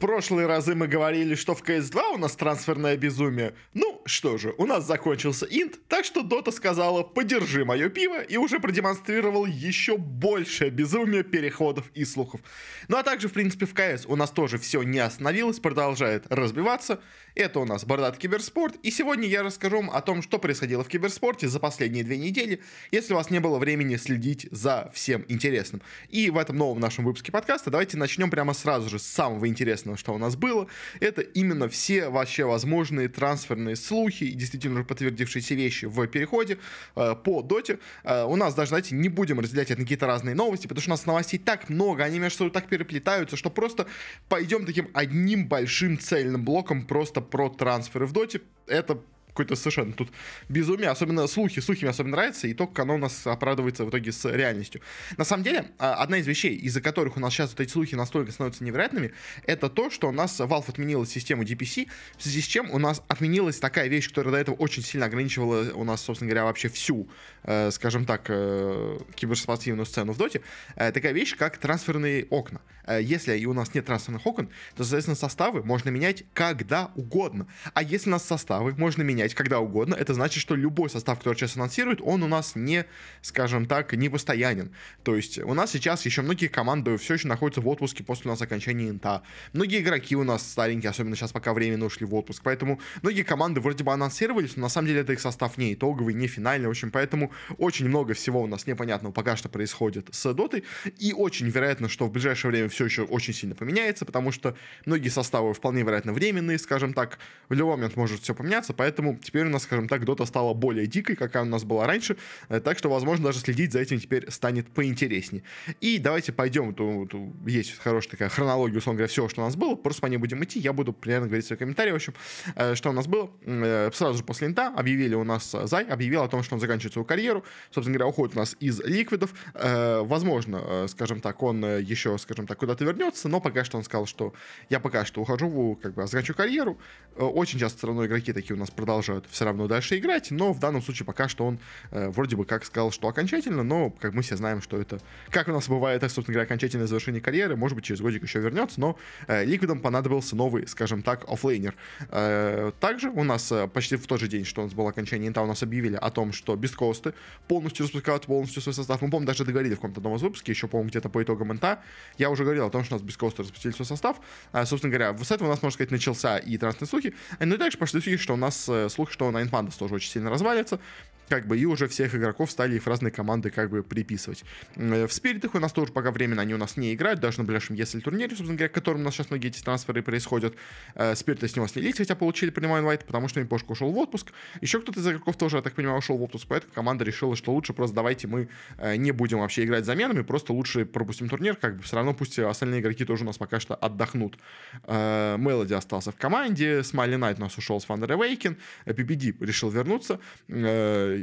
прошлые разы мы говорили, что в CS2 у нас трансферное безумие. Ну, что же, у нас закончился инт, так что Дота сказала «подержи мое пиво» и уже продемонстрировал еще большее безумие переходов и слухов. Ну а также, в принципе, в CS у нас тоже все не остановилось, продолжает разбиваться. Это у нас Бордат Киберспорт, и сегодня я расскажу вам о том, что происходило в киберспорте за последние две недели, если у вас не было времени следить за всем интересным. И в этом новом нашем выпуске подкаста давайте начнем прямо сразу же с самого интересного, что у нас было. Это именно все вообще возможные трансферные слухи и действительно уже подтвердившиеся вещи в переходе э, по доте. Э, у нас даже, знаете, не будем разделять это на какие-то разные новости, потому что у нас новостей так много, они между собой так переплетаются, что просто пойдем таким одним большим цельным блоком просто про трансферы в доте. Это какое-то совершенно тут безумие, особенно слухи, слухи мне особенно нравятся, и то, как оно у нас оправдывается в итоге с реальностью. На самом деле, а, одна из вещей, из-за которых у нас сейчас вот эти слухи настолько становятся невероятными, это то, что у нас Valve отменила систему DPC, в связи с чем у нас отменилась такая вещь, которая до этого очень сильно ограничивала у нас, собственно говоря, вообще всю, э, скажем так, э, киберспортивную сцену в доте, э, такая вещь, как трансферные окна. Если у нас нет трансферных окон, то, соответственно, составы можно менять когда угодно. А если у нас составы можно менять менять когда угодно. Это значит, что любой состав, который сейчас анонсирует, он у нас не, скажем так, не постоянен. То есть у нас сейчас еще многие команды все еще находятся в отпуске после у нас окончания инта. Многие игроки у нас старенькие, особенно сейчас пока временно ушли в отпуск. Поэтому многие команды вроде бы анонсировались, но на самом деле это их состав не итоговый, не финальный. В общем, поэтому очень много всего у нас непонятного пока что происходит с дотой. И очень вероятно, что в ближайшее время все еще очень сильно поменяется, потому что многие составы вполне вероятно временные, скажем так. В любой момент может все поменяться, поэтому теперь у нас, скажем так, Дота стала более дикой, какая у нас была раньше, э, так что, возможно, даже следить за этим теперь станет поинтереснее. И давайте пойдем, тут есть хорошая такая хронология, условно говоря, всего, что у нас было, просто по ней будем идти, я буду примерно говорить свои комментарии, в общем, э, что у нас было. Э, сразу же после инта объявили у нас, Зай объявил о том, что он заканчивает свою карьеру, собственно говоря, уходит у нас из ликвидов, возможно, скажем так, он еще, скажем так, куда-то вернется, но пока что он сказал, что я пока что ухожу, как бы, заканчиваю карьеру, очень часто все равно игроки такие у нас продолжают продолжают все равно дальше играть, но в данном случае пока что он э, вроде бы как сказал, что окончательно, но как мы все знаем, что это, как у нас бывает, это, собственно говоря, окончательное завершение карьеры, может быть, через годик еще вернется, но э, Ликвидам понадобился новый, скажем так, оффлейнер. Э, также у нас э, почти в тот же день, что у нас было окончание инта, у нас объявили о том, что бисткосты полностью распускают полностью свой состав. Мы, помню, даже договорили в каком-то одном из выпуске, еще, по-моему, где-то по итогам инта, я уже говорил о том, что у нас бисткосты распустили свой состав. А, собственно говоря, с этого у нас, можно сказать, начался и трансферные слухи. Ну и также пошли слухи, что у нас э, слух, что на Infandas тоже очень сильно развалится как бы, и уже всех игроков стали их разные команды как бы приписывать. В спиритах у нас тоже пока временно они у нас не играют, даже на ближайшем если турнире, собственно говоря, к которому у нас сейчас многие эти трансферы происходят. Э, спириты с него снялись, хотя получили прямой инвайт, потому что Импошка ушел в отпуск. Еще кто-то из игроков тоже, я так понимаю, ушел в отпуск, поэтому команда решила, что лучше просто давайте мы э, не будем вообще играть заменами, просто лучше пропустим турнир, как бы все равно пусть остальные игроки тоже у нас пока что отдохнут. Мелоди э, остался в команде, Смайли Найт у нас ушел с Thunder Awaken, PPD решил вернуться,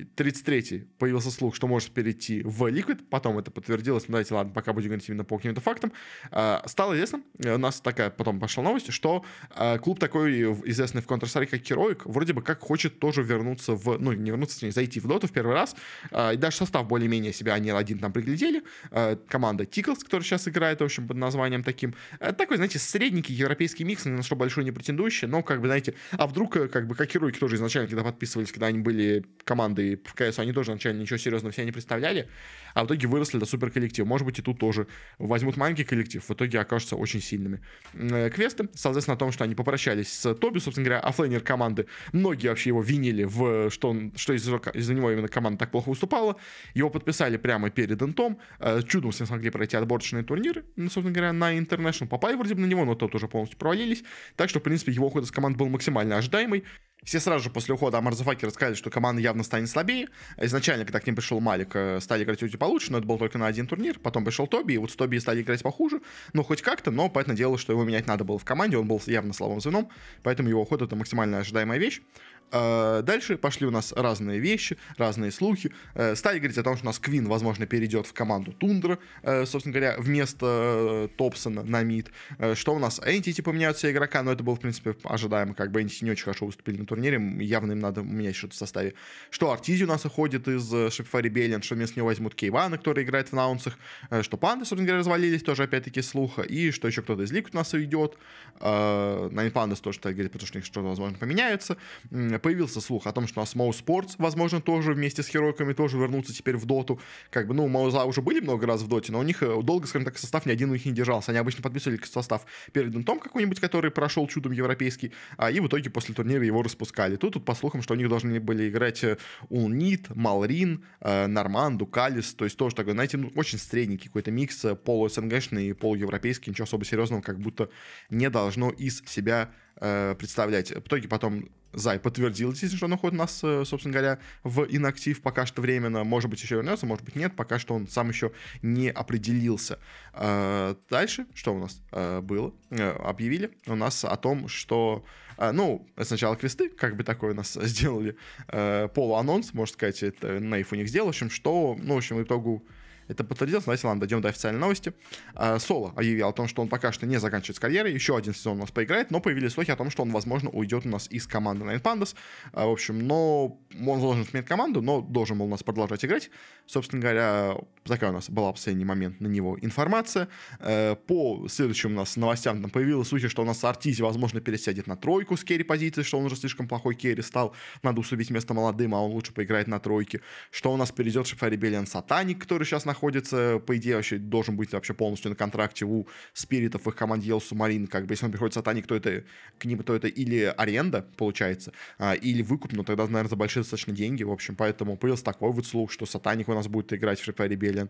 33-й появился слух, что может перейти в Liquid, потом это подтвердилось, ну давайте, ладно, пока будем говорить именно по каким-то фактам. А, стало известно, у нас такая потом пошла новость, что а, клуб такой известный в Counter-Strike, как Heroic, вроде бы как хочет тоже вернуться в, ну, не вернуться, точнее, зайти в доту в первый раз, а, и даже состав более-менее себя они один там приглядели, команда Tickles, которая сейчас играет, в общем, под названием таким, такой, знаете, средненький европейский микс, на что большой не претендующий, но, как бы, знаете, а вдруг, как бы, как Heroic тоже изначально, когда подписывались, когда они были командой в КС они тоже вначале ничего серьезного себя не представляли, а в итоге выросли до супер коллектива. Может быть, и тут тоже возьмут маленький коллектив, в итоге окажутся очень сильными. Э, квесты, соответственно, о том, что они попрощались с Тоби, собственно говоря, оффлейнер команды, многие вообще его винили в, что, он, что из-за, из-за него именно команда так плохо выступала. Его подписали прямо перед интом, э, чудом все смогли пройти отборочные турниры, собственно говоря, на International. Попали вроде бы на него, но тот уже полностью провалились. Так что, в принципе, его уход из команды был максимально ожидаемый. Все сразу же после ухода Амарзафаки рассказали, что команда явно станет слабее. Изначально, когда к ним пришел Малик, э, стали играть чуть получше, но это был только на один турнир. Потом пришел Тоби, и вот с Тоби стали играть похуже. Ну, хоть как-то, но понятное дело, что его менять надо было в команде. Он был явно слабым звеном, поэтому его уход — это максимально ожидаемая вещь. Э, дальше пошли у нас разные вещи, разные слухи. Э, стали говорить о том, что у нас Квин, возможно, перейдет в команду Тундра, э, собственно говоря, вместо Топсона на мид. Что у нас Энтити поменяются игрока, но это было, в принципе, ожидаемо. Как бы Энтити не очень хорошо выступили на турнире, явно им надо менять что-то в составе. Что Артизи у нас уходит из Shopify Rebellion, что вместо него возьмут Кейвана, который играет в наунсах, что Панды, собственно говоря, развалились, тоже опять-таки слуха, и что еще кто-то из Ликвид у нас уйдет. На Пандас тоже так говорит, потому что у них что-то, возможно, поменяется появился слух о том, что у нас Моу Sports, возможно, тоже вместе с Херойками тоже вернутся теперь в Доту. Как бы, ну, Мауза уже были много раз в Доте, но у них э, долго, скажем так, состав ни один у них не держался. Они обычно подписывали состав перед Дентом какой-нибудь, который прошел чудом европейский, а, и в итоге после турнира его распускали. Тут, тут по слухам, что у них должны были играть Улнит, э, Малрин, э, Норманду, Калис, то есть тоже такой, знаете, ну, очень средненький какой-то микс полу-СНГшный и полуевропейский, ничего особо серьезного как будто не должно из себя э, представлять. В итоге потом Зай подтвердил, естественно, что он уходит нас, э, собственно говоря, в инактив пока что временно. Может быть, еще вернется, может быть, нет. Пока что он сам еще не определился. Э, дальше, что у нас э, было? Объявили у нас о том, что ну, сначала квесты, как бы такое у нас сделали, полуанонс, можно сказать, это Нейф у них сделал, в общем, что, ну, в общем, в итогу это подтвердилось. Давайте, ладно, дойдем до официальной новости. А, Соло объявил о том, что он пока что не заканчивает с карьерой. Еще один сезон у нас поиграет, но появились слухи о том, что он, возможно, уйдет у нас из команды Nine Pandas. А, в общем, но он должен сменить команду, но должен был у нас продолжать играть. Собственно говоря, такая у нас была в последний момент на него информация. А, по следующим у нас новостям там появилось слухи, что у нас Артизи, возможно, пересядет на тройку с керри позиции, что он уже слишком плохой керри стал. Надо уступить место молодым, а он лучше поиграет на тройке. Что у нас перейдет Shopify Rebellion Сатаник, который сейчас находится, по идее, вообще должен быть вообще полностью на контракте у спиритов в их команде Yellow Submarine. Как бы, если он приходит Сатаник, то это к ним, то это или аренда, получается, а, или выкуп, но тогда, наверное, за большие достаточно деньги. В общем, поэтому появился такой вот слух, что Сатаник у нас будет играть в Rebellion.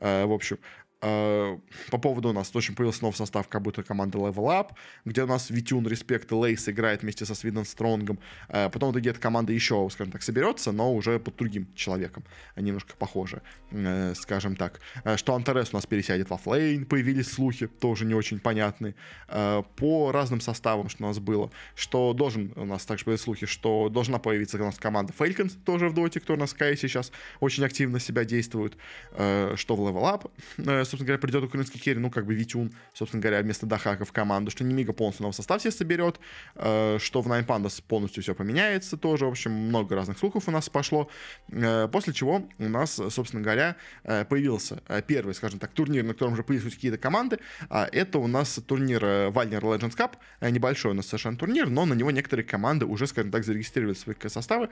А, в общем, по поводу у нас очень появился новый состав как будто команды Level Up, где у нас Витюн, Респект и Лейс играет вместе со SwedenStrong ом. Э, потом эта команда еще, скажем так, соберется, но уже под другим человеком. Немножко похоже, э, скажем так. Что Антарес у нас пересядет в оффлейн, появились слухи, тоже не очень понятные. По разным составам, что у нас было, что должен у нас также были слухи, что должна появиться у нас команда Falcons тоже в доте, кто у нас в сейчас очень активно себя действует. Что в Level Up собственно говоря, придет украинский керри, ну, как бы Витюн, собственно говоря, вместо Дахака в команду, что Немига полностью новый состав себе соберет, э, что в Nine Pandas полностью все поменяется тоже, в общем, много разных слухов у нас пошло, э, после чего у нас, собственно говоря, э, появился первый, скажем так, турнир, на котором уже появились какие-то команды, а это у нас турнир Вальнер Legends Cup, небольшой у нас совершенно турнир, но на него некоторые команды уже, скажем так, зарегистрировали свои составы,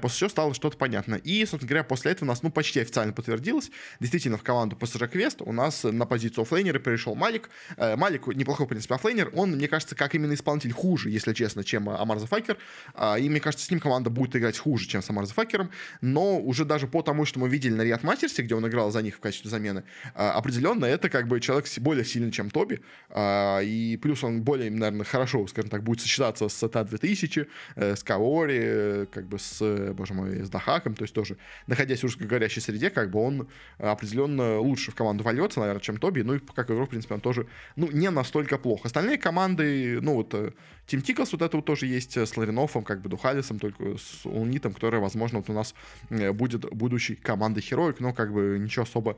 после чего стало что-то понятно. И, собственно говоря, после этого у нас, ну, почти официально подтвердилось, действительно, в команду PSG Quest у нас нас на позицию оффлейнера перешел Малик. Э, Малик неплохой, в принципе, оффлейнер. Он, мне кажется, как именно исполнитель хуже, если честно, чем Амар Зафакер. А, и мне кажется, с ним команда будет играть хуже, чем с Амар Зафакером. Но уже даже по тому, что мы видели на Riyadh Masters е, где он играл за них в качестве замены, а, определенно это как бы человек более сильный, чем Тоби. А, и плюс он более, наверное, хорошо, скажем так, будет сочетаться с ТА-2000, э, с Каори, э, как бы с, боже мой, с Дахаком. То есть тоже, находясь в русскоговорящей среде, как бы он определенно лучше в команду вольется, вольется, наверное, чем Тоби. Ну и как игрок, в принципе, он тоже, ну, не настолько плохо. Остальные команды, ну вот, Тим э, Тиклс вот это вот тоже есть э, с Ларинофом, как бы Духалисом, только с Унитом, который, возможно, вот у нас э, будет будущей командой Хероик, но как бы ничего особо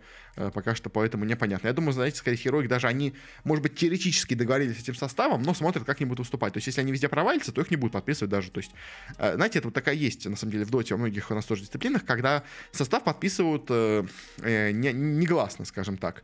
пока что поэтому непонятно. Я думаю, знаете, скорее Хероик даже они, может быть, теоретически договорились с этим составом, но смотрят, как они будут уступать. То есть, если они везде провалятся, то их не будут подписывать даже. То есть, знаете, это вот такая есть, на самом деле, в доте во многих у нас тоже дисциплинах, когда состав подписывают э, не, негласно, скажем так.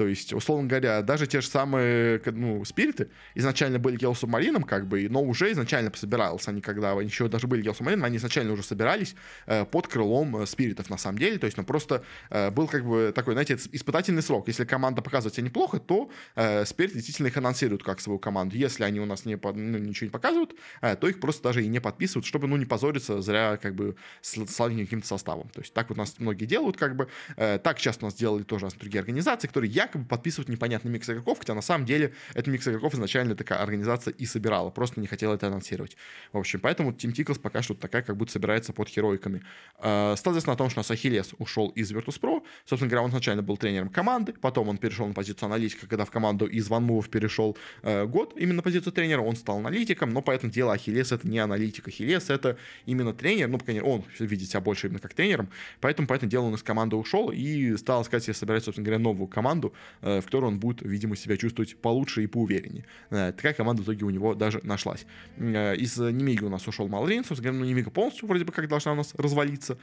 То есть, условно говоря, даже те же самые, ну, спириты изначально были Гео Субмарином, как бы, но уже изначально собирались они, когда еще даже были Гео Субмарином, они изначально уже собирались э, под крылом э, спиритов, на самом деле. То есть, ну, просто э, был, как бы, такой, знаете, испытательный срок. Если команда показывает себя неплохо, то э, спирит действительно их анонсируют как свою команду. Если они у нас не, ну, ничего не показывают, э, то их просто даже и не подписывают, чтобы, ну, не позориться зря, как бы, с каким-то составом. То есть, так вот у нас многие делают, как бы. Э, так часто у нас делали тоже другие организации, которые якобы подписывают непонятный микс игроков, хотя на самом деле этот микс игроков изначально такая организация и собирала, просто не хотела это анонсировать. В общем, поэтому Team Tickles пока что такая, как будто собирается под хероиками. Э, известно о том, что у ушел из Virtus.pro. Собственно говоря, он изначально был тренером команды, потом он перешел на позицию аналитика, когда в команду из Ванмувов перешел э, год именно на позицию тренера, он стал аналитиком, но поэтому дело Ахиллес это не аналитик, Ахиллес это именно тренер, ну, конечно, он видит себя больше именно как тренером, поэтому, поэтому дело он из команды ушел и стал сказать себе собирать, собственно говоря, новую команду, э, в которой он будет, видимо, себя чувствовать получше и поувереннее. Э, такая команда в итоге у него даже нашлась. Э, из Немига у нас ушел Малрин, собственно говоря, ну, Немига полностью вроде бы как должна у нас развалиться,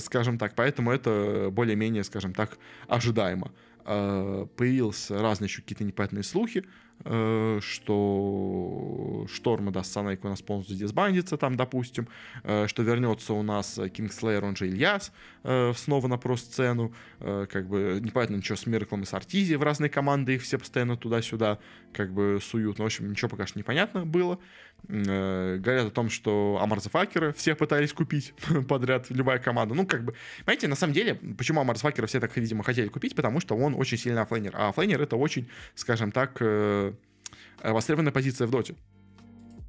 скажем так, поэтому это более-менее, скажем так, ожидаемо. Появились разные еще какие-то непонятные слухи, Э, что Шторма даст Санайк у нас полностью дисбандится там, допустим, э, что вернется у нас Кингслеер, он же Ильяс, э, снова на про-сцену, как бы непонятно ничего с Мираклом и с Артизи в разные команды, их все постоянно туда-сюда как бы суют, но, в общем, ничего пока что непонятно было. Говорят о том, что Амарзафакера все пытались купить подряд, любая команда. Ну, как бы, понимаете, на самом деле, почему Амарзафакера все так, видимо, хотели купить, потому что он очень сильный оффлейнер. А оффлейнер это очень, скажем так, Э, востребованная позиция в доте.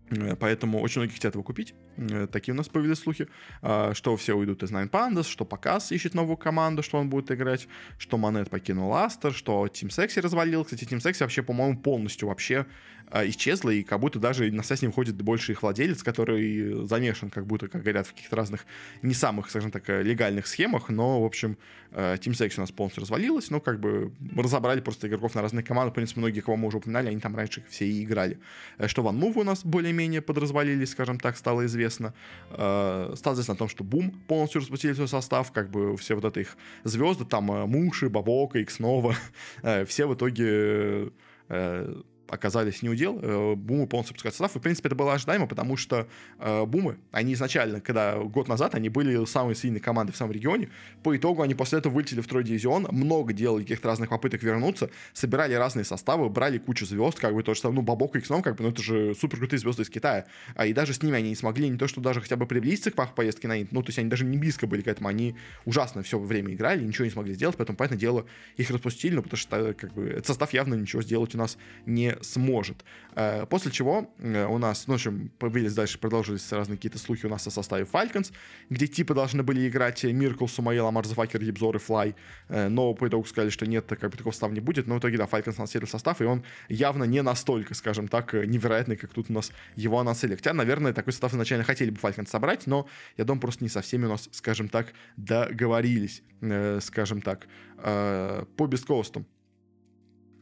Э, поэтому очень многие хотят его купить. Э, такие у нас появились слухи, а, что все уйдут из Nine Pandas, что Показ ищет новую команду, что он будет играть, что Монет покинул Астер, что Team Sexy развалил. Кстати, Team Sexy вообще, по-моему, полностью вообще исчезла, и как будто даже на связь с ним ходит больше их владелец, который замешан, как будто, как говорят, в каких-то разных не самых, скажем так, легальных схемах, но, в общем, э, Team Sex у нас полностью развалилась, но как бы мы разобрали просто игроков на разные команды, в принципе, многие, кого мы уже упоминали, они там раньше все и играли. Э, что Ван Мувы у нас более-менее подразвалились, скажем так, стало известно. Э, стало известно о том, что Бум полностью распустили свой состав, как бы все вот это их звезды, там Муши, Бабока, Икснова, все в итоге оказались не удел, э, бумы полностью пускают состав. И, в принципе, это было ожидаемо, потому что э, бумы, они изначально, когда год назад, они были самой сильной командой в самом регионе. По итогу они после этого вылетели в второй дивизион, много делали каких-то разных попыток вернуться, собирали разные составы, брали кучу звезд, как бы то, что, ну, Бабок и Иксном, как бы, ну, это же супер крутые звезды из Китая. А и даже с ними они не смогли не то, что даже хотя бы приблизиться к поездке на Инт, ну, то есть они даже не близко были к этому, они ужасно все время играли, ничего не смогли сделать, поэтому, понятное дело, их распустили, ну, потому что, как бы, этот состав явно ничего сделать у нас не сможет. Э, после чего э, у нас, ну, в общем, появились дальше, продолжились разные какие-то слухи у нас о составе Falcons, где типа должны были играть Миркл, Сумаил, Марзафакер, Ебзор и Флай, э, но по итогу сказали, что нет, как бы такого состава не будет, но в итоге, да, Falcons анонсировали состав, и он явно не настолько, скажем так, невероятный, как тут у нас его анонсили. Хотя, наверное, такой состав изначально хотели бы Falcons собрать, но я думаю, просто не со всеми у нас, скажем так, договорились, скажем так, по beastcoast ам.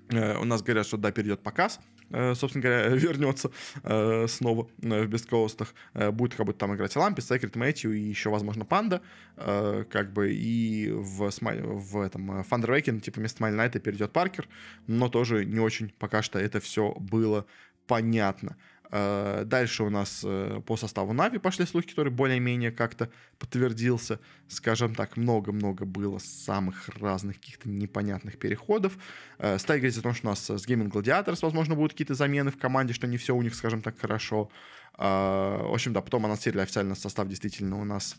У нас говорят, что да, перейдет Pakazs, Э, собственно говоря, вернется э, снова э, в beastcoast ах. Будет как будто там играть Lumpy, Sacred, Matthew и еще, возможно, Панда. Как бы и в, в этом Фандервейкен, типа вместо SmilingKnight а перейдет Паркер. Но тоже не очень пока что это все было понятно. Э, дальше у нас э, по составу Нави пошли слухи, которые более-менее как-то подтвердился. Скажем так, много-много было самых разных каких-то непонятных переходов. Э, стали говорить о том, что у нас с Gaming Gladiators, возможно, будут какие-то замены в команде, что не все у них, скажем так, хорошо. В общем, да, потом анонсировали официально состав, действительно, у нас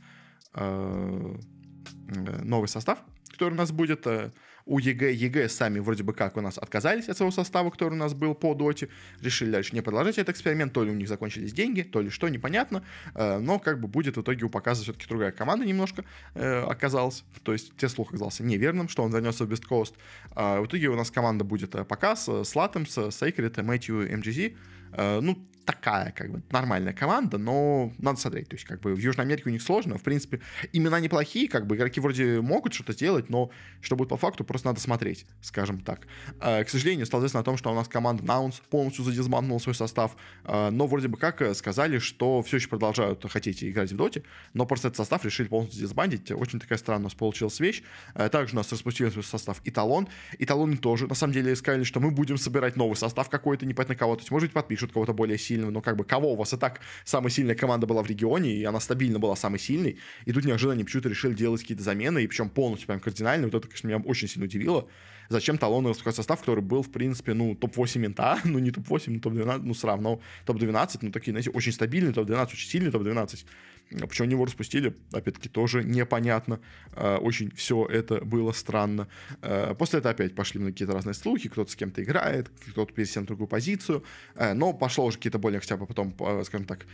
новый состав, который у нас будет у EG, EG сами вроде бы как у нас отказались от своего состава, который у нас был по доте, решили дальше не продолжать этот эксперимент, то ли у них закончились деньги, то ли что, непонятно, э, но как бы будет в итоге у Pakazs а все-таки другая команда немножко э, оказалась, то есть те слух оказался неверным, что он вернется в beastcoast, а в итоге у нас команда будет э, Pakazs с Латемс, Sacred, Matthew, MJZ, ну, такая, как бы, нормальная команда, но надо смотреть. То есть, как бы, в Южной Америке у них сложно. В принципе, имена неплохие, как бы, игроки вроде могут что-то сделать, но что будет по факту, просто надо смотреть, скажем так. Э, к сожалению, стало известно о том, что у нас команда Наунс полностью задизмантнула свой состав, э, но вроде бы как сказали, что все еще продолжают хотеть играть в доте, но просто этот состав решили полностью дисбандить. Очень такая странная у нас получилась вещь. Э, также у нас распустили свой состав Италон. Италон тоже, на самом деле, сказали, что мы будем собирать новый состав какой-то, непонятно кого. То есть, может быть, подпишут кого-то более сильного сильного, но как бы кого у вас и так самая сильная команда была в регионе, и она стабильно была самой сильной, и тут неожиданно они почему-то решили делать какие-то замены, и причем полностью прям кардинальные, вот это, конечно, меня очень сильно удивило. зачем талоны такой состав, который был, в принципе, ну, топ-8 инта, ну, не топ-8, ну, топ-12, ну, все равно топ-12, ну, такие, знаете, очень стабильные топ-12, очень сильные топ-12. А почему они его распустили, опять-таки, тоже непонятно. А, очень все это было странно. А, после этого опять пошли какие-то разные слухи, кто-то с кем-то играет, кто-то пересел на другую позицию, но пошло уже какие-то более хотя бы потом, скажем так,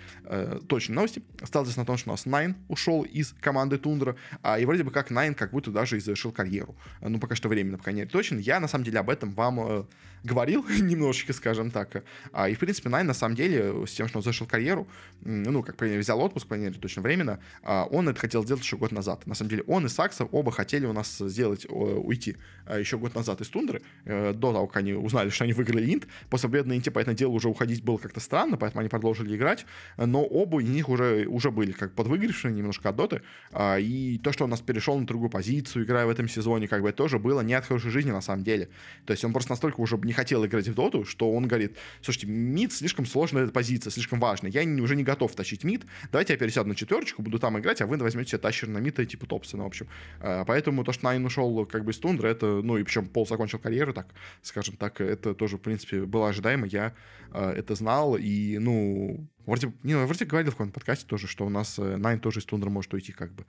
точные новости. Осталось на том, что у нас Найн ушел из команды Тундра, и вроде бы как Найн как будто даже и завершил карьеру. Ну, пока что временно, пока не точно. Я, на самом деле, об этом вам э, говорил немножечко, скажем так. И, в принципе, Найн, на самом деле, с тем, что он завершил карьеру, ну, как, по взял отпуск, по мере, точно временно, а, он это хотел сделать еще год назад. На самом деле он и Сакса оба хотели у нас сделать, уйти а, еще год назад из Тундры, э, до того, как они узнали, что они выиграли Инт. После победы на Инте, поэтому дело уже уходить было как-то странно, поэтому они продолжили играть, но оба из них уже, уже были как подвыигравшие немножко от Доты, а, и то, что он нас перешел на другую позицию, играя в этом сезоне, как бы тоже было не от хорошей жизни на самом деле. То есть он просто настолько уже не хотел играть в Доту, что он говорит, слушайте, мид слишком сложная эта позиция, слишком важная, я уже не готов тащить мид, давайте я пересяду на четверочку, буду там играть, а вы возьмете себе тащер на мид и типа Топсона, в общем. А, поэтому то, что Найн ушел как бы из Тундры, это, ну и причем Пол закончил карьеру, так, скажем так, это тоже, в принципе, было ожидаемо, я э, это знал, и, ну, Вроде, не, ну, вроде говорил в каком-то подкасте тоже, что у нас э, Найн тоже из Тундра может уйти, как бы.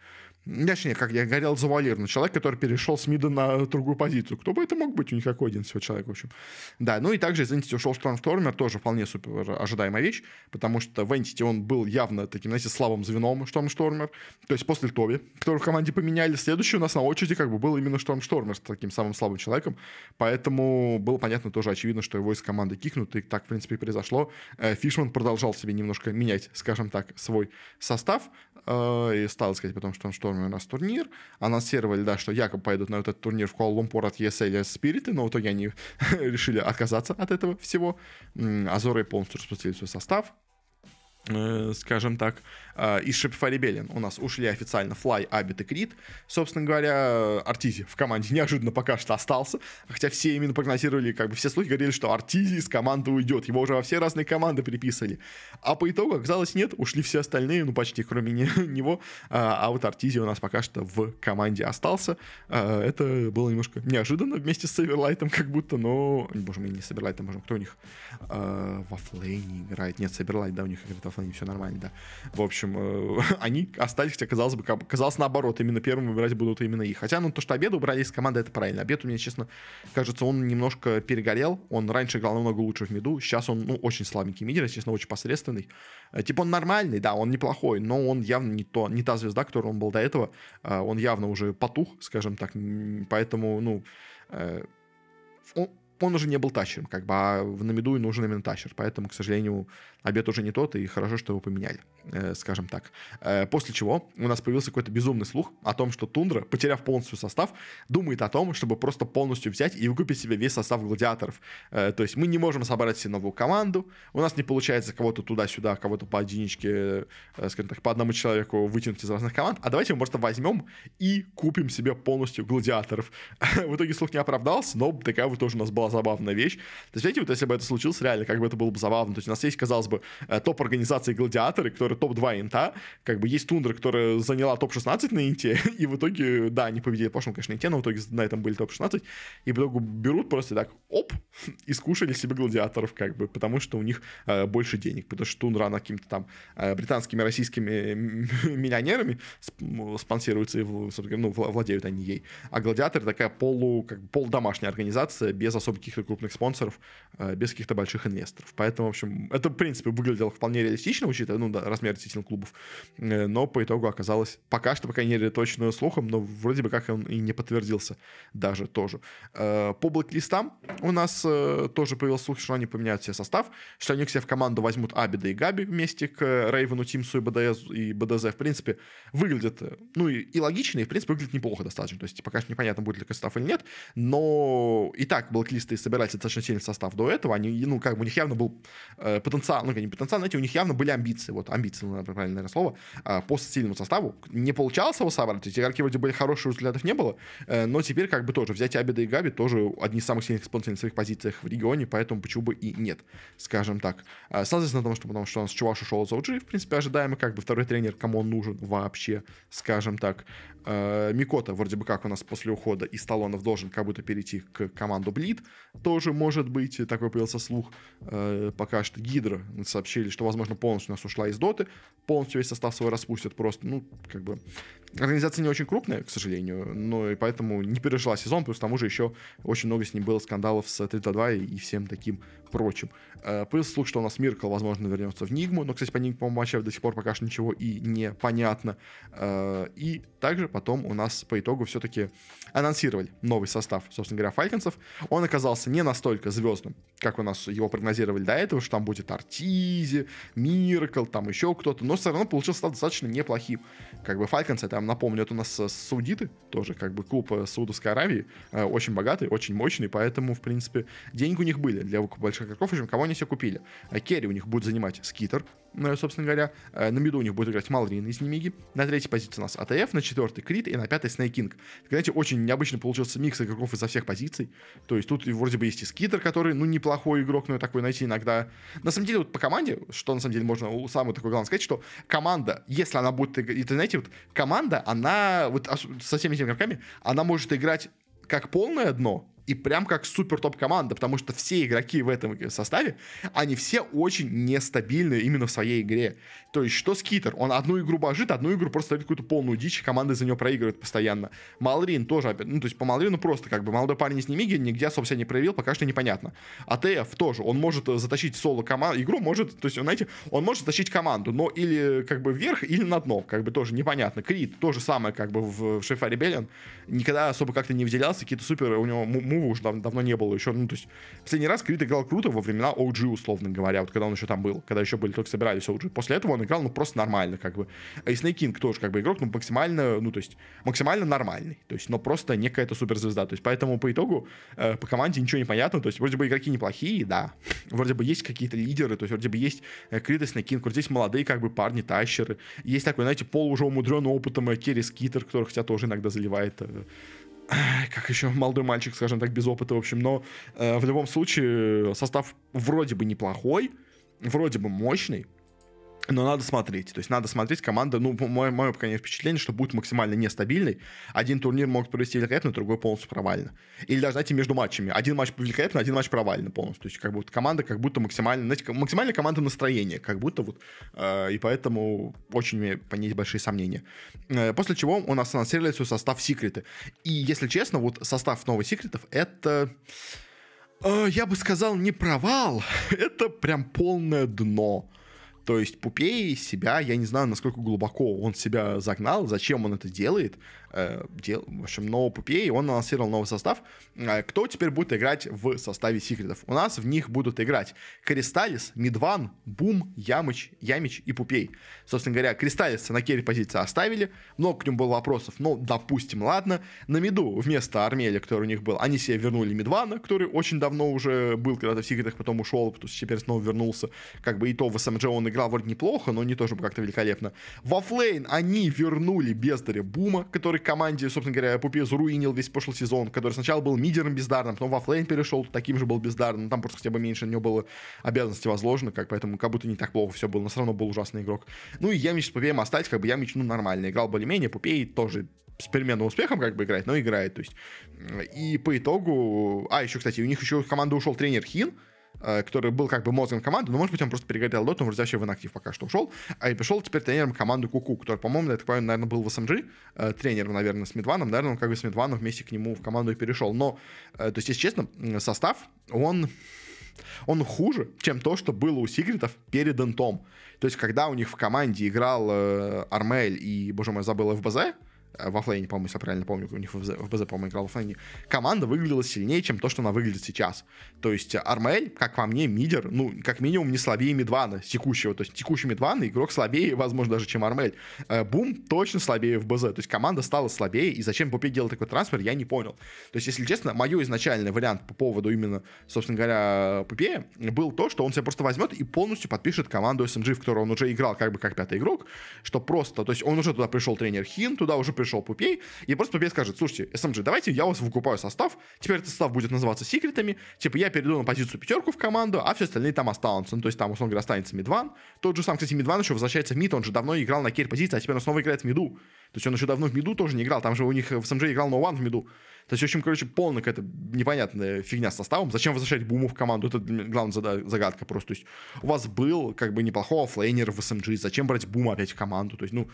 Точнее, как я говорил, завуалированно. Человек, который перешел с мида на другую позицию. Кто бы это мог быть? У них какой один всего человек, в общем. Да, ну и также из Entity ушел Штормштормер, тоже вполне супер ожидаемая вещь, потому что в Entity он был явно таким, знаете, слабым звеном Штормштормер. То есть после Тоби, который в команде поменяли, следующий у нас на очереди как бы был именно Штормштормер с таким самым слабым человеком. Поэтому было понятно тоже очевидно, что его из команды кикнут, и так, в принципе, и произошло. Э, Фишман продолжал себе не немножко менять, скажем так, свой состав. Э, и стал сказать потом, что он штормил у нас турнир. Анонсировали, да, что якобы пойдут на этот турнир в Куала-Лумпур от ESL Спириты, но в итоге они решили отказаться от этого всего. Азоры полностью распустили свой состав скажем так. А, из Shopify Rebellion у нас ушли официально Fly, Abit и Крит. Собственно говоря, Артизи в команде неожиданно пока что остался, хотя все именно прогнозировали, как бы все слухи говорили, что Артизи из команды уйдет, его уже во все разные команды переписали. А по итогу оказалось нет, ушли все остальные, ну почти кроме него, а, а вот Артизи у нас пока что в команде остался. А, это было немножко неожиданно вместе с Северлайтом как будто, но, боже мой, не Северлайтом, боже, кто у них во флейне играет? Нет, Северлайт, да, у них играет во флейне, все нормально, да. В общем, э, они остались, хотя, казалось бы, казалось наоборот, именно первым выбирать будут именно их. Хотя, ну, то, что обед убрали из команды, это правильно. Обед у меня, честно, кажется, он немножко перегорел. Он раньше играл намного лучше в миду, сейчас он, ну, очень слабенький мидер, честно, очень посредственный. Э, типа он нормальный, да, он неплохой, но он явно не, то, не та звезда, которой он был до этого. Э, он явно уже потух, скажем так, поэтому, ну, он, он уже не был тащером, как бы, а в Намиду нужен именно тащер, поэтому, к сожалению, обед уже не тот, и хорошо, что его поменяли, э, скажем так. Э, после чего у нас появился какой-то безумный слух о том, что Тундра, потеряв полностью состав, думает о том, чтобы просто полностью взять и выкупить себе весь состав гладиаторов. Э, то есть мы не можем собрать себе новую команду, у нас не получается кого-то туда-сюда, кого-то по единичке, э, скажем так, по одному человеку вытянуть из разных команд, а давайте мы просто возьмем и купим себе полностью гладиаторов. в итоге слух не оправдался, но такая вот тоже у нас была забавная вещь. То есть, знаете, вот если бы это случилось реально, как бы это было бы забавно. То есть у нас есть, казалось бы, э, топ-организации гладиаторы, которые топ-2 инта, как бы есть Тундра, которая заняла топ-16 на инте, и в итоге, да, они победили в прошлом, конечно, инте, но в итоге на этом были топ-16, и в итоге берут просто так, оп, и скушали себе гладиаторов, как бы, потому что у них э, больше денег, потому что Тундра, она какими-то там э, британскими, российскими миллионерами спонсируется, и, ну, владеют они ей, а гладиаторы такая полу, как бы полудомашняя организация, без особо каких-то крупных спонсоров, э, без каких-то больших инвесторов. Поэтому, в общем, это, в принципе, выглядело вполне реалистично, учитывая, ну, да, размер действительно клубов. Э, но по итогу оказалось, пока что, по крайней мере, точно слухом, но вроде бы как он и не подтвердился даже тоже. Э, по блэк-листам у нас тоже появился слух, что они поменяют себе состав, что они к себе в команду возьмут Абида и Габи вместе к Рейвену, Тимсу и БДС, и БДЗ. В принципе, выглядит, ну, и, и логично, и, в принципе, выглядит неплохо достаточно. То есть, пока что непонятно, будет ли состав или нет, но и так блэк чистый, собирать достаточно сильный состав до этого, они, ну, как бы у них явно был э, потенциал, ну, не потенциал, знаете, у них явно были амбиции, вот, амбиции, ну, правильное наверное, слово, э, по сильному составу. Не получалось его собрать, есть игроки вроде были хорошие, результатов не было, э, но теперь как бы тоже взять Абида и Габи тоже одни из самых сильных исполнителей на своих позициях в регионе, поэтому почему бы и нет, скажем так. Э, соответственно, потому что, потому что у нас Чуваш ушел из OG, в принципе, ожидаемо, как бы второй тренер, кому он нужен вообще, скажем так. Э, Микота вроде бы как у нас после ухода из талонов должен как будто перейти к команду Блид. Тоже может быть, такой появился слух. Э, пока что Гидра сообщили, что, возможно, полностью у нас ушла из Доты. Полностью весь состав свой распустят просто. Ну, как бы... Организация не очень крупная, к сожалению, но и поэтому не пережила сезон, плюс к тому же еще очень много с ним было скандалов с 3-2 и всем таким прочим. Э, плюс слух, что у нас Миркл, возможно, вернется в Нигму, но, кстати, по Нигму матча до сих пор пока что ничего и не понятно. И также потом у нас по итогу все-таки анонсировали новый состав, собственно говоря, Фальконцев. Он оказался не настолько звездным, как у нас его прогнозировали до этого, что там будет Артизи, Миркл, там еще кто-то, но все равно получился достаточно неплохим. Как бы Фальконцы, там напомню, это у нас саудиты, тоже как бы клуб э, Саудовской Аравии, э, очень богатый, очень мощный, поэтому, в принципе, деньги у них были для больших игроков, в общем, кого они все купили. Э, Керри у них будет занимать Скитер, собственно говоря. На миду у них будет играть Malr1ne из Немиги. На третьей позиции у нас АТФ, на четвертой Крит и на пятой Sneyking. Знаете, очень необычно получился микс игроков изо всех позиций. То есть тут вроде бы есть и Скитер, который, ну, неплохой игрок, но такой найти иногда. На самом деле, вот по команде, что на самом деле можно самое такое главное сказать, что команда, если она будет играть, знаете, вот команда, она вот со всеми этими игроками, она может играть как полное дно, и прям как супер топ команда, потому что все игроки в этом составе, они все очень нестабильны именно в своей игре. То есть, что Скитер? Он одну игру божит, одну игру просто дает какую-то полную дичь, команда за него проигрывает постоянно. Малрин тоже, ну, то есть, по Малрину просто как бы молодой парень из Немиги нигде особо себя не проявил, пока что непонятно. А ТФ тоже, он может затащить соло команду, игру может, то есть, знаете, он может затащить команду, но или как бы вверх, или на дно, как бы тоже непонятно. Крит, то же самое как бы в Шефа Ребеллион, никогда особо как-то не выделялся, какие-то супер, у него мува уже дав- давно не было еще, ну, то есть, последний раз Крит играл круто во времена OG, условно говоря, вот когда он еще там был, когда еще были, только собирались OG. После этого он играл, ну, просто нормально, как бы. А и Snake тоже, как бы, игрок, ну, максимально, ну, то есть, максимально нормальный. То есть, но просто не какая-то суперзвезда. То есть, поэтому по итогу э, по команде ничего не понятно. То есть, вроде бы игроки неплохие, да. Вроде бы есть какие-то лидеры, то есть, вроде бы есть э, Крит и Snake King, здесь молодые, как бы, парни, тащеры. Есть такой, знаете, пол уже умудренный опытом э, Керри Скитер, который, хотя тоже иногда заливает э, как еще молодой мальчик, скажем так, без опыта, в общем, но э, в любом случае состав вроде бы неплохой, вроде бы мощный, но надо смотреть. То есть надо смотреть команда. Ну, мое, мое конечно, впечатление, что будет максимально нестабильный. Один турнир могут провести великолепно, другой полностью провально. Или даже, знаете, между матчами. Один матч великолепно, один матч провально полностью. То есть как будто команда как будто максимально, знаете, максимальная команда настроения, как будто вот. Э, и поэтому очень по ней большие сомнения. Э, после чего у нас анонсировали свой состав секреты. И, если честно, вот состав новых секретов это э, я бы сказал, не провал, это прям полное дно. То есть Пупей себя, я не знаю, насколько глубоко он себя загнал, зачем он это делает. Э, дел, в общем, но Пупей, он анонсировал новый состав. Э, кто теперь будет играть в составе секретов? У нас в них будут играть Кристаллис, Мидван, Бум, Ямыч, Ямич и Пупей. Собственно говоря, Кристаллиса на керри позиции оставили, много к нему было вопросов, но допустим, ладно. На миду вместо Армеля, который у них был, они себе вернули Мидвана, который очень давно уже был когда-то в секретах, потом ушел, потому что теперь снова вернулся. Как бы и то в СМГ он играл вроде неплохо, но не тоже как-то великолепно. В оффлейн они вернули бездаря Бума, который команде, собственно говоря, Пупе заруинил весь прошлый сезон, который сначала был мидером бездарным, потом в оффлейн перешел, таким же был бездарным, там просто хотя бы меньше на него было обязанности возложено, как поэтому как будто не так плохо все было, но все равно был ужасный игрок. Ну и Ямич с Пупеем остать, как бы Ямич, ну, нормально, играл более-менее, Пупей тоже с переменным успехом как бы играет, но играет, то есть. И по итогу... А, еще, кстати, у них еще в команду ушел тренер Хин, который был как бы мозгом команды, но, может быть, он просто перегорел доту, вроде вообще в инактив пока что ушел, а и пришел теперь тренером команды Куку, который, по-моему, я так понимаю, наверное, был в СМГ, э, тренером, наверное, с Медваном, наверное, он как бы с Медваном вместе к нему в команду и перешел. Но, э, то есть, если честно, состав, он он хуже, чем то, что было у Секретов перед Энтом. То есть, когда у них в команде играл э, Армель и, боже мой, забыл ФБЗ, э, во флейне, по-моему, если я правильно помню, у них в БЗ, в по-моему, играл во флейне, команда выглядела сильнее, чем то, что она выглядит сейчас. То есть Армель, как по мне, мидер, ну, как минимум, не слабее Мидвана текущего. То есть текущий Мидван игрок слабее, возможно, даже, чем Армель. Э, Бум точно слабее в БЗ. То есть команда стала слабее, и зачем Пупе делать такой трансфер, я не понял. То есть, если честно, мой изначальный вариант по поводу именно, собственно говоря, Пупе был то, что он себя просто возьмет и полностью подпишет команду SMG, в которую он уже играл как бы как пятый игрок, что просто, то есть он уже туда пришел тренер Хин, туда уже пришел Пупей, и просто Пупей скажет, слушайте, SMG, давайте я вас выкупаю состав, теперь этот состав будет называться секретами, типа я перейду на позицию пятерку в команду, а все остальные там останутся, ну, то есть там, условно говоря, останется Мидван, тот же сам, кстати, Мидван еще возвращается в мид, он же давно играл на керри позиции, а теперь он снова играет в миду, то есть он еще давно в миду тоже не играл, там же у них в SMG играл No One в миду, то есть, в общем, короче, полная какая-то непонятная фигня с составом. Зачем возвращать Буму в команду? Это главная загадка просто. То есть, у вас был как бы неплохой оффлейнер в SMG. Зачем брать Бума опять в команду? То есть, ну,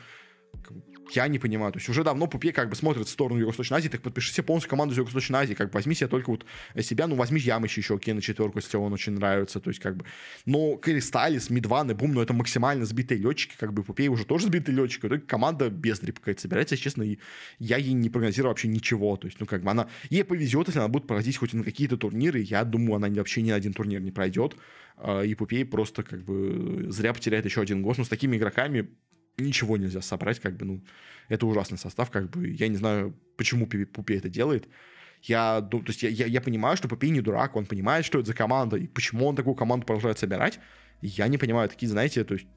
я не понимаю. То есть уже давно Пупе как бы смотрит в сторону Юго-Восточной Азии, так подпиши себе полностью команду из Юго-Восточной Азии, как бы возьми себе только вот себя, ну возьми Ямыч еще окей на четверку, если он очень нравится, то есть как бы. Но Кристаллис, Мидван и Бум, ну это максимально сбитые летчики, как бы Пупей уже тоже сбитый летчик, это команда без какая-то собирается, если честно, и я ей не прогнозирую вообще ничего, то есть ну как бы она, ей повезет, если она будет проходить хоть на какие-то турниры, я думаю, она вообще ни один турнир не пройдет, а, и Пупей просто как бы зря потеряет еще один год, но с такими игроками ничего нельзя собрать, как бы, ну, это ужасный состав, как бы, я не знаю, почему Пупи это делает. Я, то есть я, я, я понимаю, что Пупи не дурак, он понимает, что это за команда, и почему он такую команду продолжает собирать. Я не понимаю, такие, знаете, то есть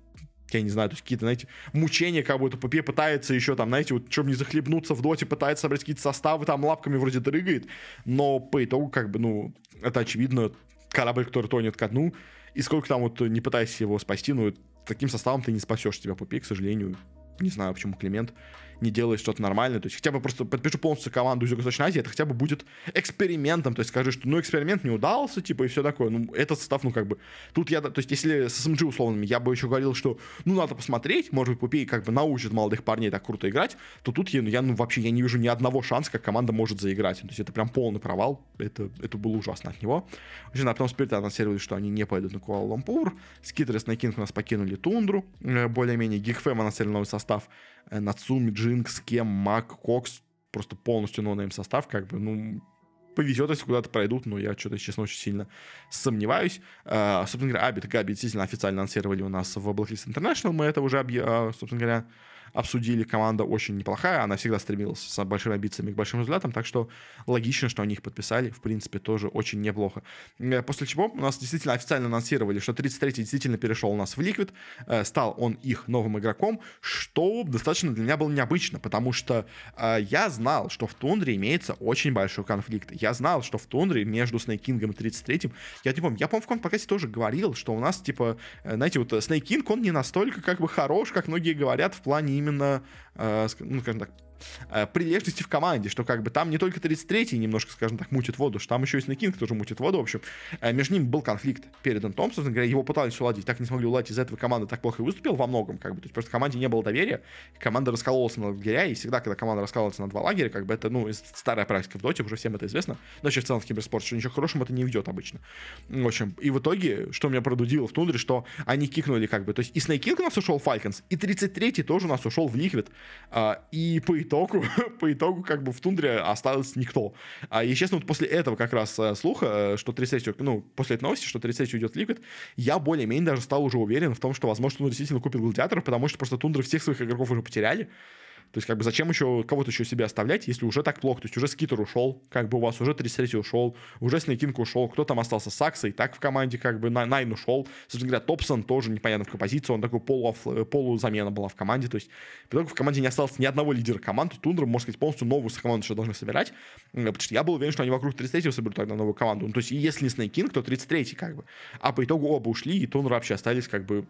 я не знаю, то есть какие-то, знаете, мучения, как будто Пупе пытается еще там, знаете, вот чтобы не захлебнуться в доте, пытается собрать какие-то составы, там лапками вроде дрыгает, но по итогу, как бы, ну, это очевидно, корабль, который тонет ко дну, и сколько там вот не пытайся его спасти, ну, таким составом ты не спасешь тебя Пупей, к сожалению. Не знаю, почему Климент не делает что-то нормальное. То есть хотя бы просто подпишу полностью команду из Юго-Восточной Азии, это хотя бы будет экспериментом. То есть скажи, что ну эксперимент не удался, типа, и все такое. Ну, этот состав, ну, как бы. Тут я, то есть, если с SMG условными, я бы еще говорил, что ну надо посмотреть, может быть, Пупей как бы научит молодых парней так круто играть, то тут я, ну, я ну, вообще я не вижу ни одного шанса, как команда может заиграть. То есть это прям полный провал. Это, это было ужасно от него. Вообще, а потом Спирит анонсировали, что они не пойдут на Куала-Лампур. Skiter с Sneyking у нас покинули Тундру. Э, более-менее Geek Fam анонсировали новый состав. Э, Нацуми, Джинкс, Кем, Мак, Кокс, просто полностью ноунейм состав, как бы, ну, повезет, если куда-то пройдут, но я что-то, честно, очень сильно сомневаюсь. Uh, собственно говоря, Абит и Габи действительно официально анонсировали у нас в Blacklist International, мы это уже, uh, собственно говоря, обсудили. Команда очень неплохая, она всегда стремилась с большими амбициями к большим результатам, так что логично, что они их подписали. В принципе, тоже очень неплохо. Э, после чего у нас действительно официально анонсировали, что 33-й действительно перешел у нас в Liquid, э, стал он их новым игроком, что достаточно для меня было необычно, потому что э, я знал, что в Тундре имеется очень большой конфликт. Я знал, что в Тундре между Снейкингом и 33-м, я не помню, я, помню, в каком подкасте тоже говорил, что у нас, типа, знаете, вот Снейкинг, он не настолько, как бы, хорош, как многие говорят, в плане именно, э, ну, скажем так, прилежности в команде, что как бы там не только 33-й немножко, скажем так, мутит воду, что там еще и Снекинг тоже мутит воду, в общем. Э, между ними был конфликт перед Томпсоном, говоря, его пытались уладить, так не смогли уладить, из-за этого команда так плохо и выступила во многом, как бы, то есть просто команде не было доверия, команда раскололась на лагеря, и всегда, когда команда раскалывается на два лагеря, как бы это, ну, старая практика в доте, уже всем это известно, но еще в целом в киберспорте, что ничего хорошего это не ведет обычно. В общем, и в итоге, что меня продудило в тундре, что они кикнули, как бы, то есть и Снейкинг у нас ушел в Falcons, и 33-й тоже у нас ушел в Liquid, а, и по итогу, по итогу, как бы в тундре остался никто. А, и, честно, вот после этого как раз э, слуха, э, что 33 ну, после этой новости, что 33 уйдет Liquid, я более-менее даже стал уже уверен в том, что, возможно, он действительно купит гладиаторов, потому что просто тундры всех своих игроков уже потеряли. То есть, как бы, зачем еще кого-то еще себе оставлять, если уже так плохо? То есть, уже Скитер ушел, как бы у вас уже 33 ушел, уже Снейкинг ушел, кто там остался? Сакса и так в команде, как бы, Найн ушел. Собственно говоря, Топсон тоже непонятно в какой позиции, он такой полу, полузамена была в команде. То есть, по в команде не осталось ни одного лидера команды. Тундра, можно сказать, полностью новую команду еще должны собирать. Потому что я был уверен, что они вокруг 33-го соберут тогда новую команду. Ну, то есть, если не Снейкинг, то 33-й, как бы. А по итогу оба ушли, и Тундра вообще остались, как бы,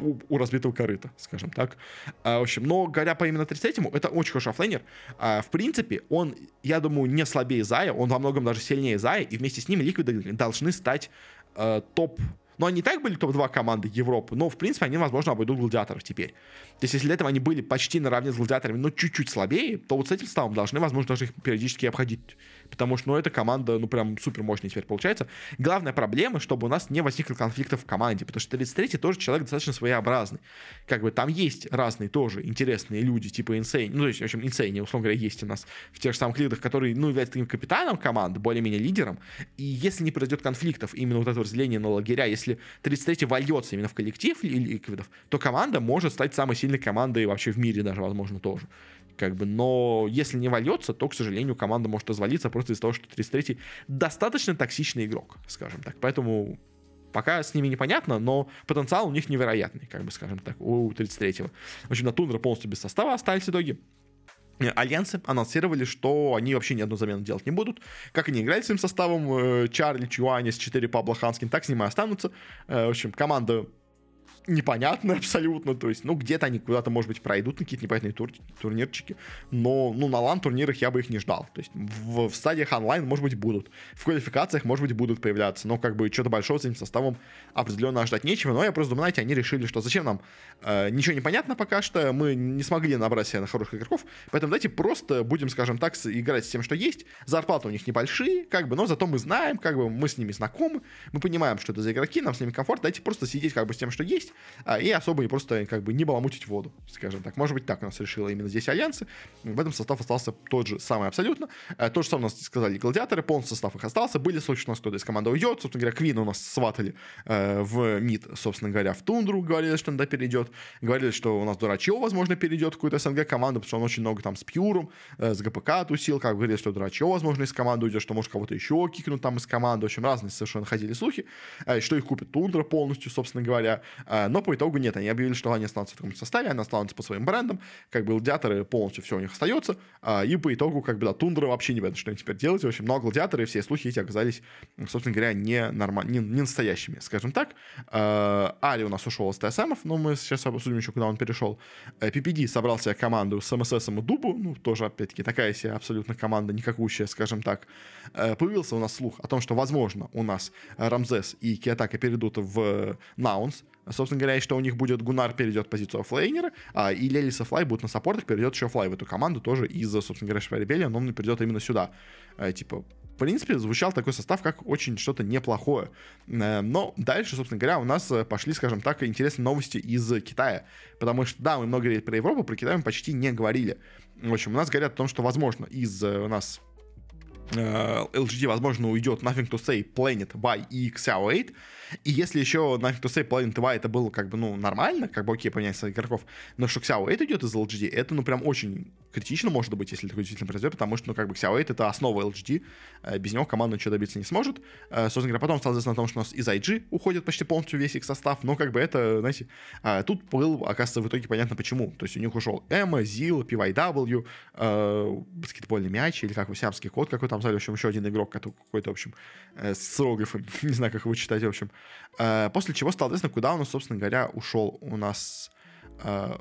у разбитого корыта, скажем так. А, в общем, но говоря по именно 33-му, это очень хороший оффлейнер. А, в принципе, он, я думаю, не слабее Зая, он во многом даже сильнее Зая, и вместе с ним ликвиды должны стать а, топ Но они и так были топ-2 команды Европы, но, в принципе, они, возможно, обойдут гладиаторов теперь. То есть, если до этого они были почти наравне с гладиаторами, но чуть-чуть слабее, то вот с этим составом должны, возможно, даже их периодически обходить. Потому что, ну, эта команда, ну, прям супер мощная теперь получается. Главная проблема, чтобы у нас не возникло конфликтов в команде, потому что 33-й тоже человек достаточно своеобразный. Как бы там есть разные тоже интересные люди, типа Insane, ну, то есть, в общем, Insane, условно говоря, есть у нас в тех же самых лидерах, который, ну, является таким капитаном команды, более-менее лидером, и если не произойдет конфликтов, именно вот это разделение на лагеря, если 33-й вольется именно в коллектив ликвидов, то команда может стать самой сильной командой вообще в мире даже, возможно, тоже. Как бы, но если не вольется, то, к сожалению, команда может развалиться просто из-за того, что 33-й достаточно токсичный игрок, скажем так. Поэтому Пока с ними непонятно, но потенциал у них невероятный, как бы скажем так, у 33-го. В общем, на Тундра полностью без состава остались в итоге. Альянсы анонсировали, что они вообще ни одну замену делать не будут. Как они играли своим составом, э, Чарли, Чуанис, 4 Пабло Ханскин, так с ними останутся. Э, в общем, команда непонятно абсолютно, то есть, ну, где-то они куда-то, может быть, пройдут на какие-то непонятные тур турнирчики, но, ну, на лан-турнирах я бы их не ждал, то есть, в, в стадиях онлайн, может быть, будут, в квалификациях, может быть, будут появляться, но, как бы, что-то большого с этим составом определенно ждать нечего, но я просто думаю, знаете, они решили, что зачем нам, э, ничего не понятно пока что, мы не смогли набрать себе на хороших игроков, поэтому давайте просто будем, скажем так, играть с тем, что есть, зарплаты у них небольшие, как бы, но зато мы знаем, как бы, мы с ними знакомы, мы понимаем, что это за игроки, нам с ними комфортно, давайте просто сидеть, как бы, с тем, что есть, и особо не просто как бы не баламутить воду, скажем так. Может быть, так у нас решила именно здесь Альянсы. В этом состав остался тот же самый абсолютно. А, то же самое у нас сказали гладиаторы, полный состав их остался. Были случаи, у нас кто-то из команды уйдет. Собственно говоря, Квина у нас сватали э, в МИД, собственно говоря, в Тундру. Говорили, что он туда перейдет. Говорили, что у нас Дурачье, возможно, перейдет в какую-то СНГ команду, потому что он очень много там с Пьюром, э, с ГПК тусил. Как говорили, что Дурачье, возможно, из команды уйдет, что может кого-то еще кикнут там из команды. В общем, разные совершенно ходили слухи, что их купит Тундра полностью, собственно говоря. Но по итогу нет, они объявили, что они останутся в таком составе, они останутся по своим брендам, как бы гладиаторы полностью все у них остается, а, и по итогу, как бы, да, Тундра вообще не понятно, что они теперь делать, в общем, но гладиаторы, все слухи эти оказались, собственно говоря, не, норма... не, не настоящими, скажем так. А, Ари у нас ушел из ТСМов, но мы сейчас обсудим еще, куда он перешел. PPD э, собрал себе команду с МСС и Дубу, ну, тоже, опять-таки, такая себе абсолютно команда, никакущая, скажем так. Э, появился у нас слух о том, что, возможно, у нас Рамзес и Киатака перейдут в Наунс, Собственно говоря, что у них будет Гунар перейдет позицию оффлейнера, а, и Лелиса Флай будет на саппортах, перейдет еще Флай в эту команду тоже из-за, собственно говоря, Шваребелия, но он перейдет именно сюда. А, типа, в принципе, звучал такой состав, как очень что-то неплохое. Э, но дальше, собственно говоря, у нас э, пошли, скажем так, интересные новости из Китая. Потому что, да, мы много говорили про Европу, про Китай мы почти не говорили. В общем, у нас говорят о том, что, возможно, из у нас LGD, возможно, уйдет Nothing to Say, Planet, by и Xiao 8. И если еще Nothing to Say, Planet y это было как бы, ну, нормально, как бы окей, поменять своих игроков, но что Xiao 8 идет из LGD, это, ну, прям очень критично может быть, если такое действительно произойдет, потому что, ну, как бы Xiao 8 это основа LGD, э, без него команда ничего добиться не сможет. Э, собственно говоря, потом стало известно о том, что у нас из IG уходит почти полностью весь их состав, но как бы это, знаете, э, тут был, оказывается, в итоге понятно почему. То есть у них ушел Эмма, Зил, PYW, баскетбольный мяч, или как сиамский код какой там, в общем, еще один игрок, какой-то, в общем, с иероглифом, не знаю, как его читать, в общем. Э, после чего стало известно, куда у нас, собственно говоря, ушел у нас э,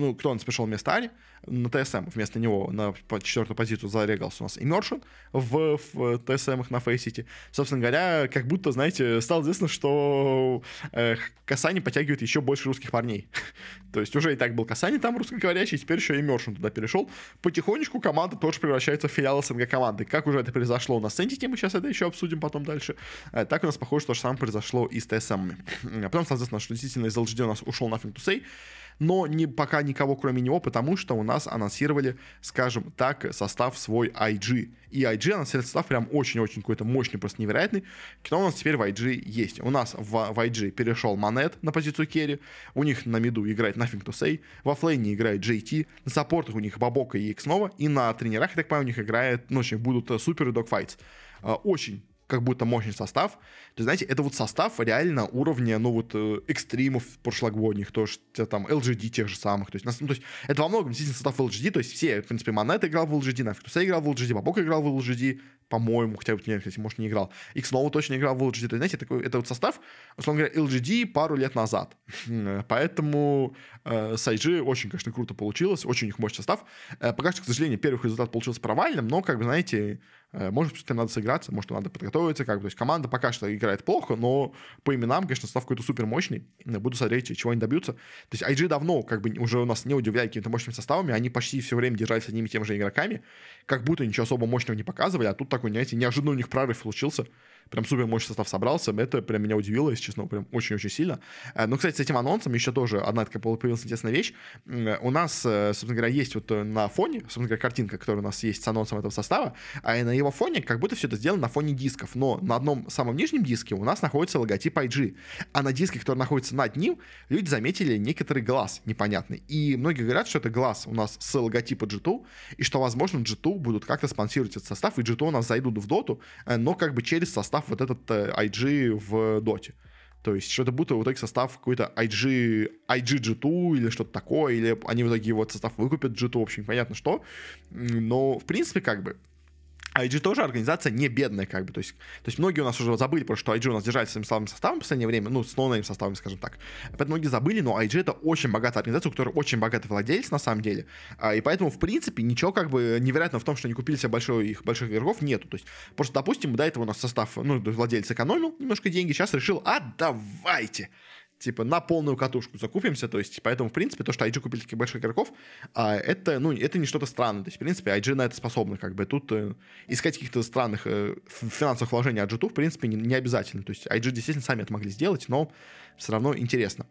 ну, кто нас пришел вместо Ари, на ТСМ вместо него на четвертую позицию зарегался у нас Immersion в, в ТСМах на Фейсити. Собственно говоря, как будто, знаете, стало известно, что э, Касани подтягивает еще больше русских парней. То есть уже и так был Касани там русскоговорящий, теперь еще и Immersion туда перешел. Потихонечку команда тоже превращается в филиал СНГ команды. Как уже это произошло у нас с Entity, мы сейчас это еще обсудим потом дальше. Э, так у нас, похоже, то же самое произошло и с ТСМ. А потом, соответственно, что действительно из LGD у нас ушел Nothing to Say но не, пока никого кроме него, потому что у нас анонсировали, скажем так, состав свой IG. И IG анонсировали состав прям очень-очень какой-то мощный, просто невероятный. Кто у нас теперь в IG есть? У нас в, в IG перешел Манет на позицию керри, у них на миду играет Nothing to Say, во флейне играет JT, на саппортах у них Бабока и Nova, и на тренерах, я так понимаю, у них играет, ну, будут э, супер и догфайтс. Очень как будто мощный состав. То знаете, это вот состав реально уровня, ну вот, э, экстримов прошлогодних, то, что там LGD тех же самых. То есть, ну, то есть это во многом действительно состав LGD, то есть все, в принципе, Монет играл в LGD, Нафикуса играл в LGD, Бабок играл в LGD, по-моему, хотя бы, нет, кстати, может, не играл. X снова точно играл в LGD. То есть, знаете, такой, это вот состав, условно говоря, LGD пару лет назад. Поэтому э, с IG очень, конечно, круто получилось, очень у них мощный состав. Э, пока что, к сожалению, первый результат получился провальным, но, как бы, знаете, Э, может, с этим надо сыграться, может, надо подготовиться, как бы. То есть команда пока что играет плохо, но по именам, конечно, состав какой-то супер мощный. Буду смотреть, чего они добьются. То есть IG давно как бы уже у нас не удивляет какими-то мощными составами, они почти все время держались одними и теми же игроками, как будто ничего особо мощного не показывали, а тут такой, знаете, неожиданно у них прорыв случился прям супер мощный состав собрался. Это прям меня удивило, если честно, прям очень-очень сильно. Э, ну, кстати, с этим анонсом еще тоже одна такая появилась интересная вещь. У нас, э, собственно говоря, есть вот э, на фоне, собственно говоря, картинка, которая у нас есть с анонсом этого состава, а на его фоне как будто все это сделано на фоне дисков. Но на одном самом нижнем диске у нас находится логотип IG. А на диске, который находится над ним, люди заметили некоторый глаз непонятный. И многие говорят, что это глаз у нас с логотипа G2, и что, возможно, G2 будут как-то спонсировать этот состав, и G2 у нас зайдут в доту, но как бы через состав вот этот IG э, в доте. То есть что-то будто в итоге состав какой-то IG, IG G2 или что-то такое, или они в итоге вот состав выкупят G2, в общем, понятно что. Но, в принципе, как бы, IG тоже организация не бедная, как бы, то есть, то есть многие у нас уже забыли, просто что IG у нас держается своим слабым составом в последнее время, ну, с новым составом, скажем так. Поэтому многие забыли, но IG это очень богатая организация, у которой очень богатый владелец, на самом деле, а, и поэтому, в принципе, ничего как бы невероятного в том, что они купили себе большой, их больших игроков, нету. То есть, просто, допустим, до этого у нас состав, ну, владелец экономил немножко деньги, сейчас решил, а давайте, типа, на полную катушку закупимся, то есть, поэтому, в принципе, то, что IG купили таких больших игроков, а, это, ну, это не что-то странное, то есть, в принципе, IG на это способны, как бы, тут э, искать каких-то странных э, финансовых вложений от G2, в принципе, не, не обязательно, то есть, IG действительно сами это могли сделать, но все равно интересно.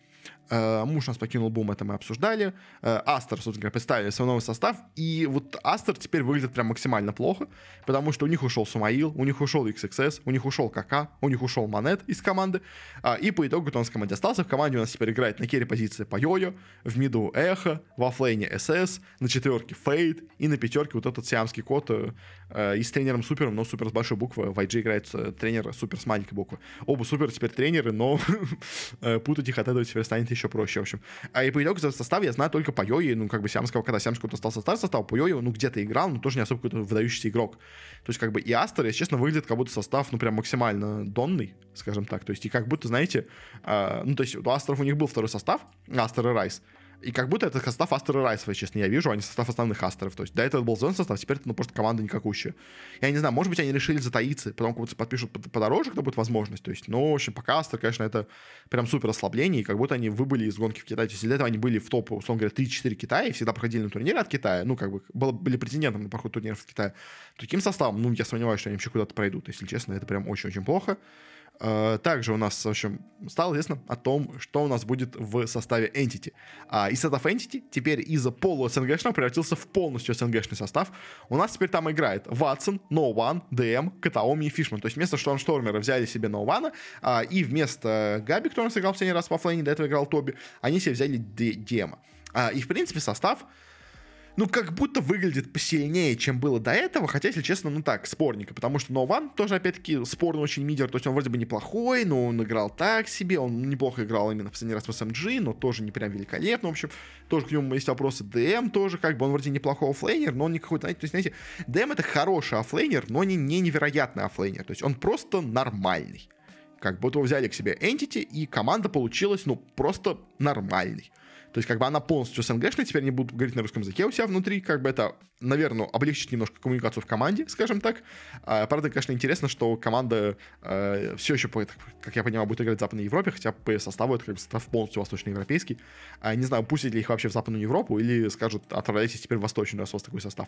Э, муж нас покинул бум, это мы обсуждали. Э, Астер, собственно говоря, представили свой новый состав. И вот Астер теперь выглядит прям максимально плохо, потому что у них ушел Сумаил, у них ушел XXS, у них ушел КК, у них ушел Монет из команды. А, и по итогу он с команде остался. В команде у нас теперь играет на керри позиции по Йо-Йо, в миду Эхо, во флейне СС, на четверке Фейд и на пятерке вот этот сиамский кот э, и с тренером супером, но супер с большой буквы. В IG играет тренер супер с маленькой буквы. Оба супер теперь тренеры, но путать их от этого теперь станет еще проще, в общем. А и по итогу состав я знаю только по Йои, ну, как бы Сямского, когда Сямского стал состав состав, по Йои, ну, где-то играл, но тоже не особо какой-то выдающийся игрок. То есть, как бы, и Астер, если честно, выглядит как будто состав, ну, прям максимально донный, скажем так. То есть, и как будто, знаете, э, ну, то есть, у Астеров у них был второй состав, Астер и Райс, и как будто это состав Астера Райсова, честно, я вижу, а не состав основных Астеров. То есть до этого был зон состав, теперь это ну, просто команда никакущая. Я не знаю, может быть, они решили затаиться, потом как будто подпишут подороже, когда будет возможность. То есть, ну, в общем, пока Астер, конечно, это прям супер ослабление, и как будто они выбыли из гонки в Китае. То есть для этого они были в топ, условно говоря, 3-4 Китая, и всегда проходили на турниры от Китая, ну, как бы было, были претендентами на проход турниров в Китае. Таким составом, ну, я сомневаюсь, что они вообще куда-то пройдут, если честно, это прям очень-очень плохо. Э, также у нас, в общем, стало известно о том, что у нас будет в составе Entity. А, и состав Entity теперь из полу СНГшного превратился в полностью СНГшный состав. У нас теперь там играет Ватсон, One, ДМ, Катаоми и Фишман. То есть вместо Штормштормера взяли себе One, а, и вместо Габи, который у нас играл в последний раз во флейне, до этого играл Тоби, они себе взяли Дема. И, в принципе, состав ну, как будто выглядит посильнее, чем было до этого, хотя, если честно, ну так, спорненько, потому что Нован тоже, опять-таки, спорный очень мидер, то есть он вроде бы неплохой, но он играл так себе, он неплохо играл именно в последний раз в SMG, но тоже не прям великолепно, в общем, тоже к нему есть вопросы. ДМ тоже, как бы, он вроде неплохой оффлейнер, но он не какой-то, знаете, то есть, знаете, ДМ это хороший оффлейнер, но не, не невероятный оффлейнер, то есть он просто нормальный. Как будто взяли к себе Entity, и команда получилась, ну, просто нормальной. То есть, как бы она полностью СНГшная, теперь они будут говорить на русском языке у себя внутри, как бы это, наверное, облегчит немножко коммуникацию в команде, скажем так. А, правда, конечно, интересно, что команда э, все еще, как я понимаю, будет играть в Западной Европе, хотя по составу это как бы состав полностью восточноевропейский. А, не знаю, пустят ли их вообще в Западную Европу или скажут, отправляйтесь теперь в Восточный, раз у вас такой состав.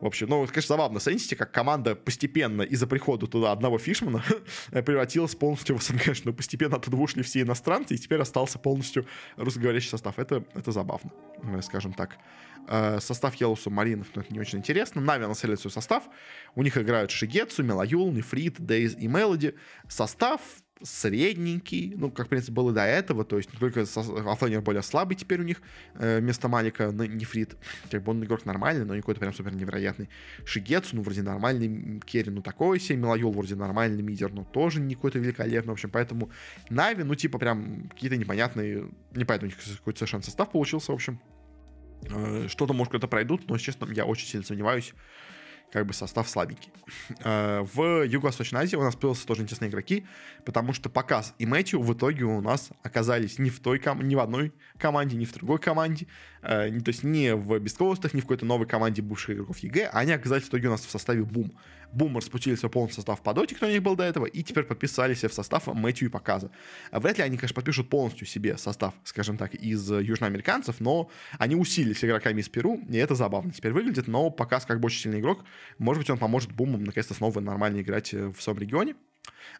В общем, ну, конечно, забавно. Смотрите, как команда постепенно из-за прихода туда одного Фишмана превратилась полностью в СНГшную. Постепенно оттуда ушли все иностранцы, и теперь остался полностью русскоговорящий состав. Это это, забавно, э, скажем так. Э, состав Yellow Submarine, ну, это не очень интересно. Нави населили свой состав. У них играют Шигетсу, Мелаюл, Нефрит, Дейз и Мелоди. Состав средненький, ну, как, в принципе, было до этого, то есть только оффлейнер более слабый теперь у них, э, вместо Малика на Нефрит, как бы он игрок нормальный, но не какой-то прям супер невероятный. Шигетсу, ну, вроде нормальный, Керри, ну, такой себе, Милайол вроде нормальный мидер, но тоже не какой-то великолепный, в общем, поэтому Нави, ну, типа, прям какие-то непонятные, них какой-то совершенно состав получился, в общем, э, что-то, может, кто-то пройдут, но, честно, я очень сильно сомневаюсь, как бы состав слабенький. Э, в Юго-Восточной Азии у нас появился тоже интересные игроки, потому что Pakazs и Matthew в итоге у нас оказались не в той ком- ни в одной команде, ни в другой команде, э, то есть не в Бисткостах, ни в какой-то новой команде бывших игроков EG, они оказались в итоге у нас в составе BOOM. BOOM распустили свой полный состав по доте, кто у них был до этого, и теперь подписались в состав Мэтью и Паказа. Вряд ли они, конечно, подпишут полностью себе состав, скажем так, из южноамериканцев, но они усилились игроками из Перу, и это забавно теперь выглядит, но Pakazs как бы очень сильный игрок, может быть, он поможет Бумам наконец-то снова нормально играть э, в своем регионе.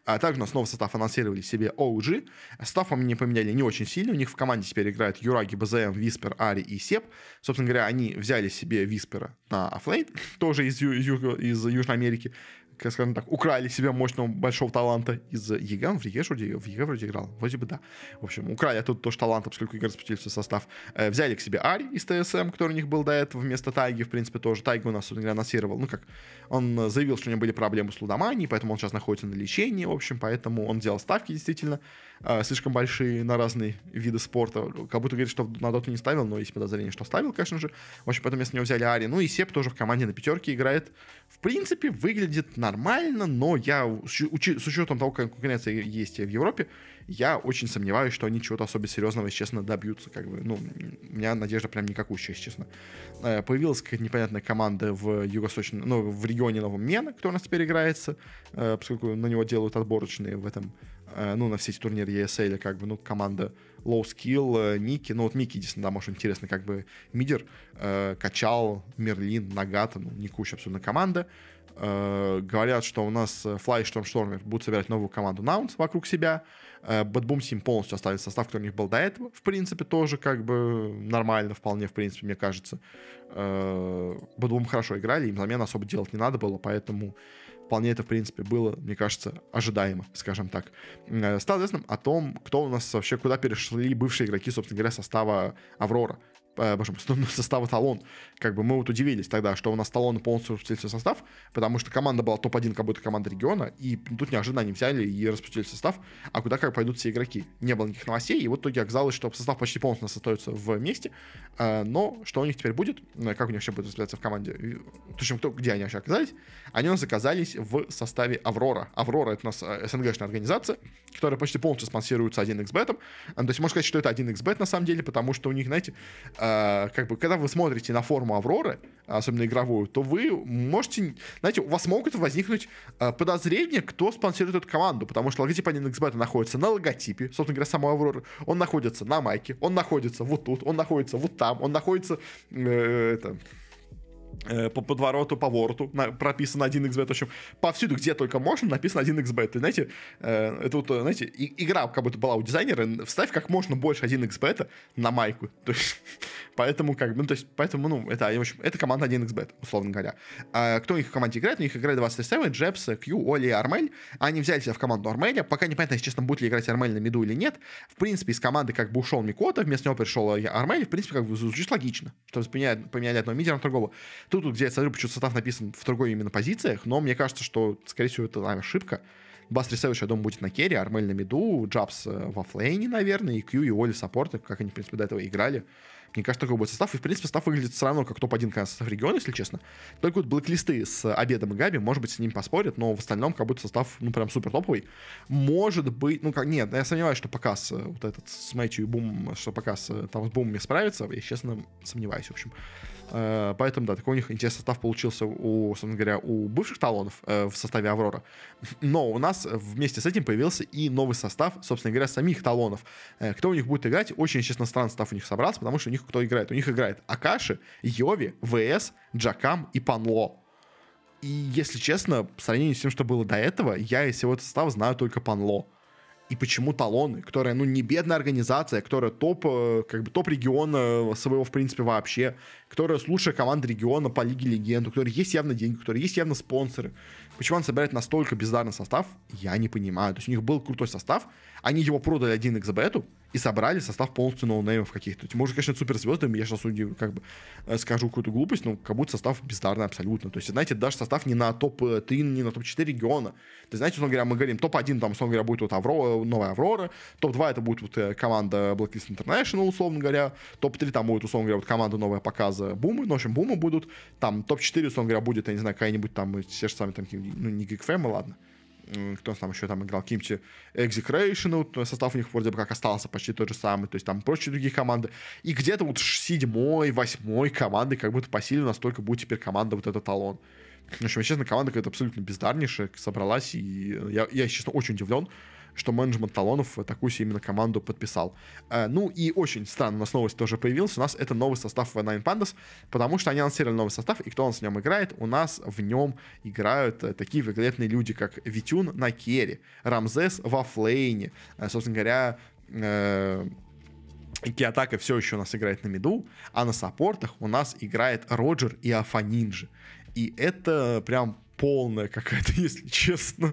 А также нас новый состав анонсировали себе OG. Состав они поменяли не очень сильно. У них в команде теперь играют Юраги, bzm, Виспер, Ари и Сеп. Собственно говоря, они взяли себе Виспера на offlane, тоже из, ю- из Южной Америки скажем так, украли себе мощного большого таланта из EG. Он в EG вроде, в EG вроде играл. Вроде бы да. В общем, украли оттуда тоже таланта, поскольку игры распределился состав. Э, взяли к себе Ари из TSM, который у них был до этого вместо Тайги, в принципе, тоже. Тайга у нас, собственно говоря, анонсировал. Ну, как, он заявил, что у него были проблемы с лудоманией, поэтому он сейчас находится на лечении, в общем, поэтому он делал ставки, действительно, э, слишком большие на разные виды спорта. Как будто говорит, что на доту не ставил, но есть подозрение, что ставил, конечно же. В общем, потом вместо него взяли Ари. Ну и Сеп тоже в команде на пятерке играет. В принципе, выглядит нормально, но я, с учетом того, как конкуренция есть в Европе, я очень сомневаюсь, что они чего-то особо серьезного, если честно, добьются. Как бы, ну, у меня надежда прям никакущая, если честно. Э, появилась какая-то непонятная команда в юго-восточном, ну, в регионе Новом Мена, кто у нас теперь играется, э, поскольку на него делают отборочные в этом ну, на все эти турниры ESL, как бы, ну, команда Low Skill, э, Мики, ну, вот Мики, единственное, да, может, интересно, как бы, мидер, э, Качал, Мерлин, Нагата, ну, не куча абсолютно команда, э, говорят, что у нас Fly Storm Stormer будут собирать новую команду Наунс вокруг себя, э, Boom Team полностью оставит состав, который у них был до этого, в принципе, тоже, как бы, нормально, вполне, в принципе, мне кажется. Э, Boom хорошо играли, им замен особо делать не надо было, поэтому вполне это, в принципе, было, мне кажется, ожидаемо, скажем так. Э, стало известным о том, кто у нас вообще, куда перешли бывшие игроки, собственно говоря, состава Аврора э, боже мой, состава Талон. Как бы мы вот удивились тогда, что у нас Талон полностью распределился состав, потому что команда была топ-1, как будто команда региона, и тут неожиданно они взяли и распределили состав, а куда как пойдут все игроки. Не было никаких новостей, и вот в итоге оказалось, что состав почти полностью остается вместе, э, но что у них теперь будет, э, как у них вообще будет распределяться в команде, точнее, кто, где они вообще оказались, они у нас оказались в составе Аврора. Аврора — это у нас СНГшная организация, которая почти полностью спонсируется 1xbet. То есть можно сказать, что это 1xbet на самом деле, потому что у них, знаете, Э, как бы, когда вы смотрите на форму Авроры, особенно игровую, то вы можете, знаете, у вас могут возникнуть э, подозрения, кто спонсирует эту команду, потому что логотип 1xbet находится на логотипе, собственно говоря, самой Авроры, он находится на майке, он находится вот тут, он находится вот там, он находится э, это, по подвороту, по ворту на, прописано 1xbet, в общем, повсюду, где только можно, написано 1xbet. И, знаете, э, это вот, знаете, и, игра как будто была у дизайнера, вставь как можно больше 1xbet на майку. То есть, поэтому, как бы, ну, то есть, поэтому, ну, это, в общем, это команда 1xbet, условно говоря. А кто у них в команде играет? У них играет 27, Джепс, Q, Оли и Армель. Они взяли себя в команду Армеля. Пока непонятно, если честно, будет ли играть Армель на миду или нет. В принципе, из команды как бы ушел Микота, вместо него пришел Армель. В принципе, как бы звучит логично, что поменяли, поменяли одного мидера на другого. Тут, тут где я смотрю, почему состав написан в другой именно позициях, но мне кажется, что, скорее всего, это наверное, ошибка. Баст Ресевич, я думаю, будет на керри, Армель на миду, Джабс э, во флейне, наверное, и Кью, и Оли саппорты, как они, в принципе, до этого играли. Мне кажется, такой будет состав. И, в принципе, состав выглядит все равно, как топ-1 состав региона, если честно. Только вот блэклисты с Обедом и Габи, может быть, с ним поспорят, но в остальном как будто состав, ну, прям супер топовый. Может быть, ну, как, нет, я сомневаюсь, что показ вот этот с Мэтью и Бум, что показ там с Бумами справится. Я, честно, сомневаюсь, в общем. Э, поэтому, да, такой у них интересный состав получился, у, собственно говоря, у бывших талонов э, в составе Аврора. Но у нас вместе с этим появился и новый состав, собственно говоря, самих талонов. Э, кто у них будет играть? Очень, честно, странный состав у них собрался, потому что у них кто играет? У них играет Акаши, Йови, ВС, Джакам и Панло. И, если честно, по сравнению с тем, что было до этого, я из всего этого состава знаю только Панло и почему талоны, которая, ну, не бедная организация, которая топ, э, как бы топ региона своего, в принципе, вообще, которая лучшая команда региона по Лиге Легенд, у которой есть явно деньги, у которой есть явно спонсоры. Почему он собирает настолько бездарный состав, я не понимаю. То есть у них был крутой состав, Они его продали 1 xbet и собрали состав полностью ноунеймов каких-то. Может, конечно, суперзвездами, я сейчас как бы э, скажу какую-то глупость, но как будто состав бездарный абсолютно. То есть, знаете, даже состав не на топ-3, не на топ-4 региона. То есть, знаете, условно говоря, мы говорим, топ-1, там, условно говоря, будет вот Авро, новая Аврора, топ-2 это будет вот э, команда Blacklist International, условно говоря, топ-3 там будет, условно говоря, вот команда новая показа Бумы, ну, в общем, Бумы будут, там, топ-4, условно говоря, будет, я не знаю, какая-нибудь там, все же сами там, ну, не Geek ладно, кто там еще там играл, каким-то Execration, состав у них вроде бы как остался почти тот же самый, то есть там прочие другие команды, и где-то вот седьмой, восьмой команды как будто по силе настолько будет теперь команда вот этот талон. В общем, честно, команда какая-то абсолютно бездарнейшая собралась, и я, я, честно, очень удивлен, что менеджмент талонов такую себе именно команду подписал. Э, ну и очень странно, у нас новость тоже появилась. У нас это новый состав в Nine Pandas, потому что они анонсировали новый состав, и кто у нас в нем играет? У нас в нем играют э, такие великолепные люди, как Витюн на carry, Рамзес в оффлейне, э, собственно говоря, Киатака все еще у нас играет на миду, а на саппортах у нас играет Роджер и Афониндже. И это прям полная какая-то, если честно,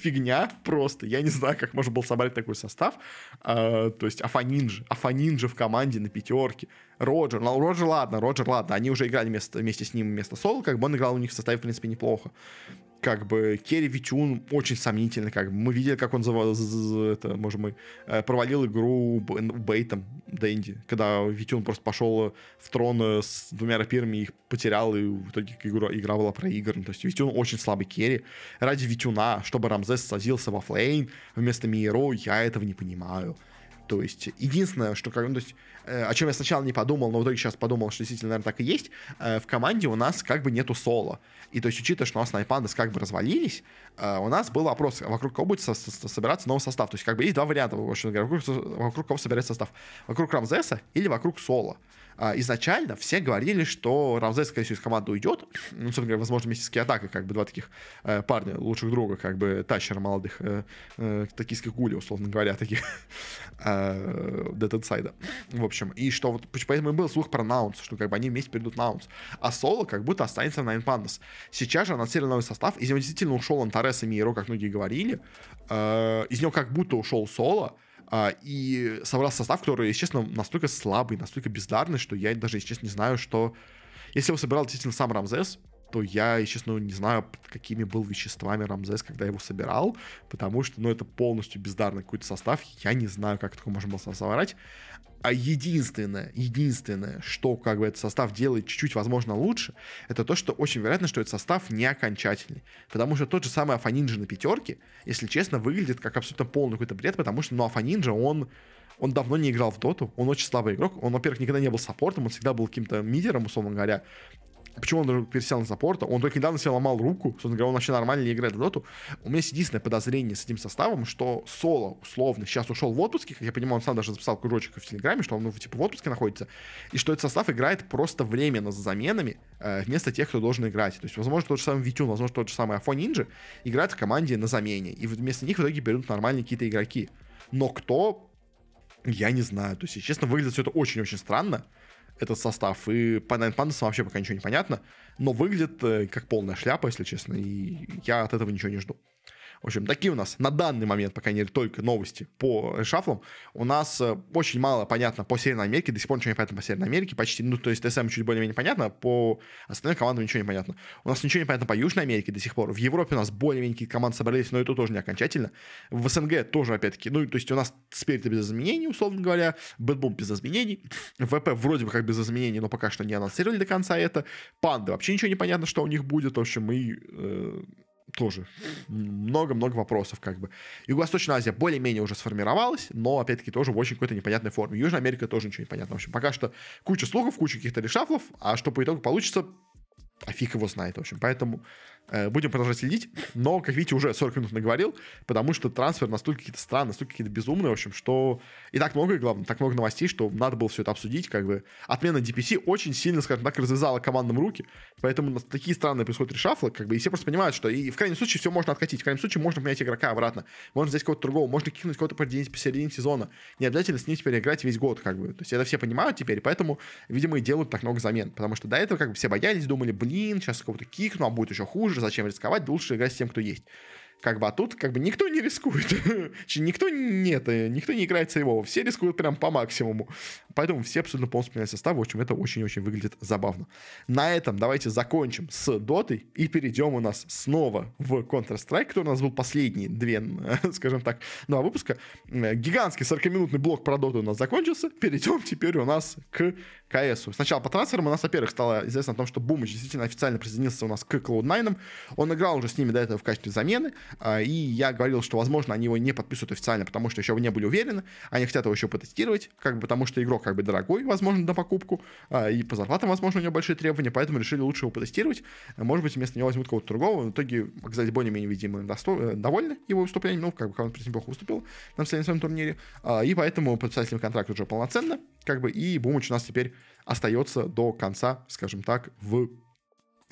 фигня просто. Я не знаю, как можно было собрать такой состав. А, то есть Афониндже. Афониндже в команде на пятерке. Роджер. Ну, Роджер, ладно, Роджер, ладно. Они уже играли вместе, вместе с ним вместо Соло, как бы он играл у них в составе, в принципе, неплохо как бы carry Витюн очень сомнительно, как бы мы видели, как он это, может, мы э, провалил игру B8 Дэнди, когда Витюн просто пошел в трон э, с двумя рапирами, их потерял, и в итоге игра, игра была проиграна. То есть Витюн очень слабый carry. Ради Витюна, чтобы Рамзес садился в offlane вместо Миеро, я этого не понимаю. То есть, единственное, что, ну, то есть, э, о чем я сначала не подумал, но в итоге сейчас подумал, что действительно, наверное, так и есть, э, в команде у нас как бы нету Соло. И то есть, учитывая, что у нас Nine Pandas как бы развалились, э, у нас был вопрос, вокруг кого будет со- со- собираться новый состав. То есть, как бы есть два варианта, вокруг, вокруг кого собирается состав. Вокруг Рамзеса или вокруг соло. А, изначально все говорили, что Рамзес, скорее всего, из команды уйдет. Ну, собственно говоря, возможно, вместе с Киатакой, как бы два таких э, парня, лучших друга, как бы тащера молодых, э, э, токийских гули, условно говоря, таких э, Dead В общем, и что вот, поэтому и был слух про Наунс, что как бы они вместе перейдут Наунс. А Соло как будто останется на Pandas. Сейчас же анонсировали новый состав, из него действительно ушел Антарес и Миеро, как многие говорили. Э, из него как будто ушел Соло, и собрал состав, который, если честно, настолько слабый, настолько бездарный, что я даже, если честно, не знаю, что... Если его собирал действительно сам Рамзес, то я, если честно, не знаю, какими был веществами Рамзес, когда его собирал, потому что, ну, это полностью бездарный какой-то состав, я не знаю, как такое можно было собрать. А единственное, единственное, что как бы этот состав делает чуть-чуть, возможно, лучше, это то, что очень вероятно, что этот состав не окончательный. Потому что тот же самый Афанинджа на пятерке, если честно, выглядит как абсолютно полный какой-то бред, потому что, ну, Афанинджа, он он давно не играл в доту, он очень слабый игрок, он, во-первых, никогда не был саппортом, он всегда был каким-то мидером, условно говоря, Почему он даже пересел на саппорта? Он только недавно себе ломал руку, собственно говоря, он вообще нормально не играет в доту. У меня есть единственное подозрение с этим составом, что Соло, условно, сейчас ушел в отпуске, как я понимаю, он сам даже записал кружочек в Телеграме, что он, ну, типа, в отпуске находится, и что этот состав играет просто временно с заменами э, вместо тех, кто должен играть. То есть, возможно, тот же самый Витюн, возможно, тот же самый Афо Нинджа играет в команде на замене, и вместо них в итоге берут нормальные какие-то игроки. Но кто, я не знаю. То есть, честно, выглядит все это очень-очень странно этот состав. И по Nine Pandas вообще пока ничего не понятно. Но выглядит э, как полная шляпа, если честно. И я от этого ничего не жду. В общем, такие у нас на данный момент, по крайней мере, только новости по шафлам. У нас э, очень мало понятно по Северной Америке, до сих пор ничего не понятно по Северной Америке, почти, ну, то есть TSM чуть более-менее понятно, по остальным командам ничего не понятно. У нас ничего не понятно по Южной Америке до сих пор. В Европе у нас более-менее команды собрались, но это тоже не окончательно. В СНГ тоже, опять-таки, ну, то есть у нас Спирит без изменений, условно говоря, BetBoom без изменений, ВП вроде бы как без изменений, но пока что не анонсировали до конца это. Панды вообще ничего не понятно, что у них будет, в общем, и э, тоже много-много вопросов как бы. Юго-Восточная Азия более-менее уже сформировалась, но, опять-таки, тоже в очень какой-то непонятной форме. Южная Америка тоже ничего не понятно. В общем, пока что куча слухов, куча каких-то решафлов, а что по итогу получится, а фиг его знает, в общем. Поэтому будем продолжать следить, но, как видите, уже 40 минут наговорил, потому что трансфер настолько какие-то странные, настолько какие-то безумные, в общем, что и так много, и главное, так много новостей, что надо было все это обсудить, как бы. Отмена DPC очень сильно, скажем так, развязала командам руки, поэтому такие странные происходят решафлы, как бы, и все просто понимают, что и в крайнем случае все можно откатить, в крайнем случае можно поменять игрока обратно, можно взять кого-то другого, можно кинуть кого-то посередине сезона, не обязательно с ним теперь играть весь год, как бы. То есть это все понимают теперь, поэтому, видимо, и делают так много замен, потому что до этого как бы все боялись, думали, блин, сейчас кого-то кикну, а будет еще хуже, зачем рисковать, лучше играть с тем, кто есть. Как бы, а тут как бы никто не рискует. никто нет, никто не играет сейвово. Все рискуют прям по максимуму. Поэтому все абсолютно полностью меняют состав. В общем, это очень-очень выглядит забавно. На этом давайте закончим с дотой и перейдем у нас снова в Counter-Strike, который у нас был последний две, скажем так, два выпуска. Гигантский 40-минутный блок про доту у нас закончился. Перейдем теперь у нас к КС. Сначала по трансферам у нас, во-первых, стало известно о том, что Бумыч действительно официально присоединился у нас к Cloud9. Он играл уже с ними до этого в качестве замены, а, и я говорил, что, возможно, они его не подписывают официально, потому что еще не были уверены, они хотят его еще потестировать, как бы, потому что игрок как бы дорогой, возможно, на покупку, а, и по зарплатам, возможно, у него большие требования, поэтому решили лучше его потестировать. Может быть, вместо него возьмут кого-то другого. В итоге, кстати, более-менее, видимо, досто... Э, довольны его выступлением, ну, как бы, он, в принципе, неплохо выступил на своем турнире, а, и поэтому подписали с ним контракт уже полноценно, как бы, и Бумыч у нас теперь остается до конца, скажем так, в,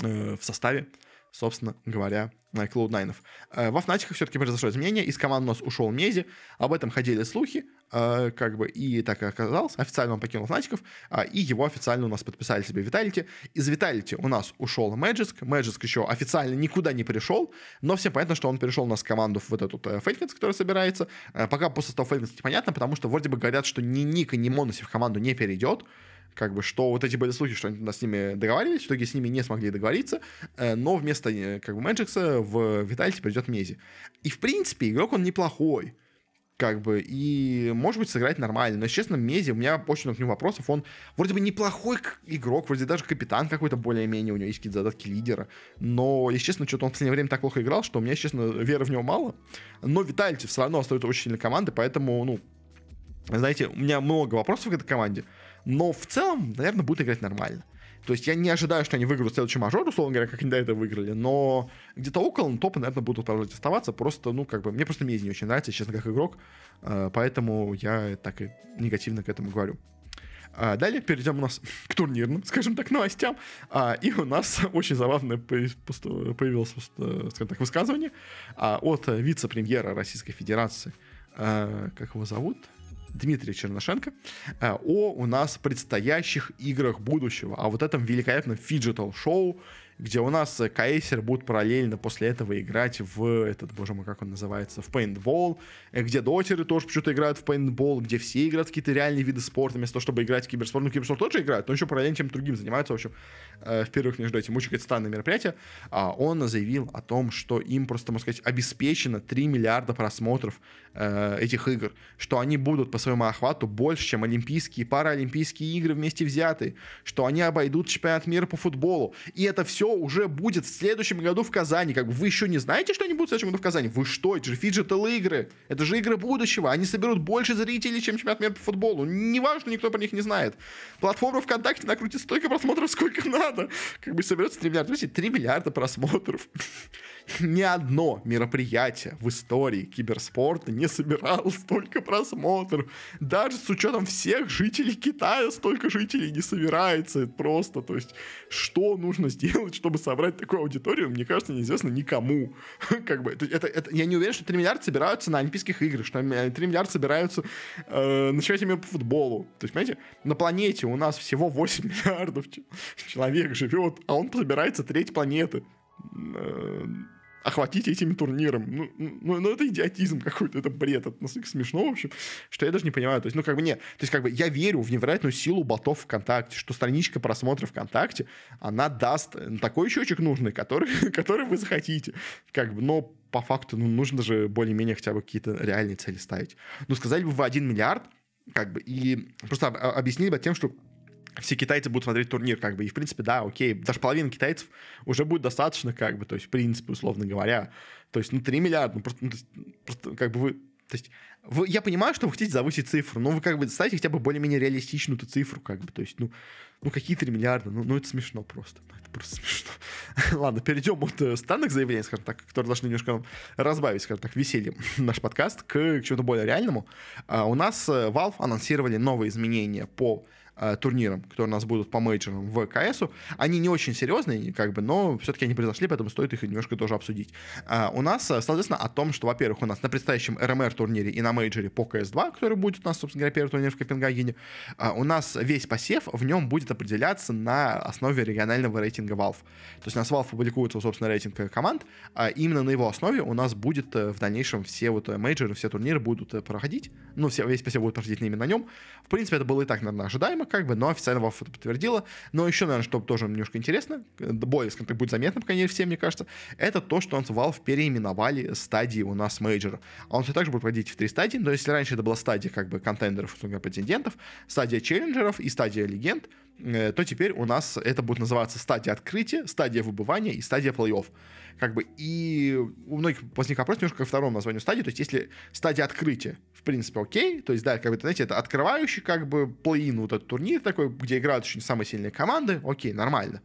э, в составе, собственно говоря, Cloud9. Э, во Фнатиках все-таки произошло изменение, из команды у нас ушел Мези, об этом ходили слухи, э, как бы, и так и оказалось, официально он покинул Фнатиков, э, и его официально у нас подписали себе Виталити. Из Виталити у нас ушел Мэджиск, Мэджиск еще официально никуда не перешел, но всем понятно, что он перешел у нас в команду вот этот э, Фелькинс, который собирается. Э, пока по составу Фелькинс непонятно, потому что вроде бы говорят, что ни Ника, ни Моноси в команду не перейдет, как бы, что вот эти были слухи, что они с ними договаривались, в итоге с ними не смогли договориться, э, но вместо, э, как бы, Мэджикса в Витальте придет Мези. И, в принципе, игрок он неплохой, как бы, и, может быть, сыграть нормально. Но, честно, Мези, у меня очень много к нему вопросов. Он вроде бы неплохой игрок, вроде даже капитан какой-то более-менее, у него есть какие-то задатки лидера. Но, если честно, что-то он в последнее время так плохо играл, что у меня, честно, веры в него мало. Но Витальти все равно остается очень сильной командой, поэтому, ну, знаете, у меня много вопросов к этой команде но в целом, наверное, будут играть нормально. То есть я не ожидаю, что они выиграют следующий мажор, условно говоря, как они до этого выиграли, но где-то около ну, топа, наверное, будут продолжать оставаться. Просто, ну, как бы, мне просто Мези не очень нравится, честно, как игрок, э, поэтому я так и негативно к этому говорю. А далее перейдем у нас к турнирным, скажем так, новостям. А, и у нас очень забавное появилось, скажем так, высказывание а, от вице-премьера Российской Федерации. Как его зовут? Дмитрия Чернышенко э, о у нас предстоящих играх будущего, о вот этом великолепном фиджитал-шоу, где у нас КСеры будут параллельно после этого играть в этот, боже мой, как он называется, в пейнтбол, э, где дотеры тоже почему-то играют в пейнтбол, где все играют в какие-то реальные виды спорта, вместо того, чтобы играть в киберспорт. Ну, киберспорт тоже играют, но еще параллельно чем-то другим занимаются, в общем, э, в перерывах между этим. Очень странное мероприятие. А он заявил о том, что им просто, можно сказать, обеспечено 3 миллиарда просмотров э, этих игр, что они будут по своему охвату больше, чем олимпийские паралимпийские игры вместе взятые, что они обойдут чемпионат мира по футболу. И это все уже будет в следующем году в Казани. Как бы вы еще не знаете, что они будут в следующем году в Казани? Вы что? Это же фиджитал игры. Это же игры будущего. Они соберут больше зрителей, чем чемпионат мира по футболу. Неважно, никто про них не знает. Платформа ВКонтакте накрутит столько просмотров, сколько надо. Как бы соберется 3 миллиарда. Видите, 3 миллиарда просмотров. Ни одно мероприятие в истории киберспорта не собирало столько просмотров. Даже с учетом всех жителей Китая столько жителей не собирается. Это просто, то есть, что нужно сделать, чтобы собрать такую аудиторию, мне кажется, неизвестно никому. как бы, это, это, я не уверен, что 3 миллиарда собираются на Олимпийских играх, что 3 миллиарда собираются э, на чемпионате по футболу. То есть, понимаете, на планете у нас всего 8 миллиардов человек живет, а он собирается треть планеты. Э, охватить этим турниром. Ну, ну, ну, это идиотизм какой-то, это бред, это настолько смешно, в общем, что я даже не понимаю. То есть, ну, как бы нет. То есть, как бы я верю в невероятную силу ботов ВКонтакте, что страничка просмотра ВКонтакте, она даст такой счетчик нужный, который, который вы захотите. Как бы, но по факту, ну, нужно же более-менее хотя бы какие-то реальные цели ставить. Ну, сказали бы вы 1 миллиард, как бы, и просто объяснили бы тем, что все китайцы будут смотреть турнир, как бы, и, в принципе, да, окей, даже половина китайцев уже будет достаточно, как бы, то есть, в принципе, условно говоря, то есть, ну, 3 миллиарда, ну, просто, ну, просто как бы вы, то есть, вы, я понимаю, что вы хотите завысить цифру, но вы, как бы, ставите хотя бы более-менее реалистичную эту цифру, как бы, то есть, ну, ну, какие 3 миллиарда, ну, ну это смешно просто, ну, это просто смешно. Ладно, перейдем от э, странных заявлений, скажем так, которые должны немножко разбавить, скажем так, весельем наш подкаст к чему-то более реальному. А, у нас э, Valve анонсировали новые изменения по э, турнирам, которые у нас будут по мейджорам в КС. Они не очень серьезные, как бы, но все-таки они произошли, поэтому стоит их немножко тоже обсудить. Э, у нас, соответственно, о том, что, во-первых, у нас на предстоящем RMR турнире и на мейджоре по КС-2, который будет у нас, собственно говоря, первый турнир в Копенгагене, э, у нас весь посев в нем будет определяться на основе регионального рейтинга Valve. То есть у нас Valve публикуется, собственно, рейтинг команд, а именно на его основе у нас будет в дальнейшем все вот мейджоры, все турниры будут проходить, ну, все, весь посев будет проходить именно на нем. В принципе, это было и так, наверное, ожидаемо, как бы, но официально Valve это подтвердила. Но еще, наверное, что тоже немножко интересно, более, скажем так, будет заметно, по всем, мне кажется, это то, что Valve переименовали стадии у нас мейджора. А он все так же будет проходить в три стадии, есть если раньше это была стадия как бы контендеров, претендентов, стадия челленджеров и стадия легенд, э, то теперь у нас это будет называться стадия открытия, стадия выбывания и стадия плей-офф. Как бы, и у многих возник вопрос немножко ко второму названию стадии, то есть если стадия открытия, в принципе, окей, то есть, да, как бы, знаете, это открывающий, как бы, плей-ин, вот этот турнир такой, где играют очень самые сильные команды, окей, нормально.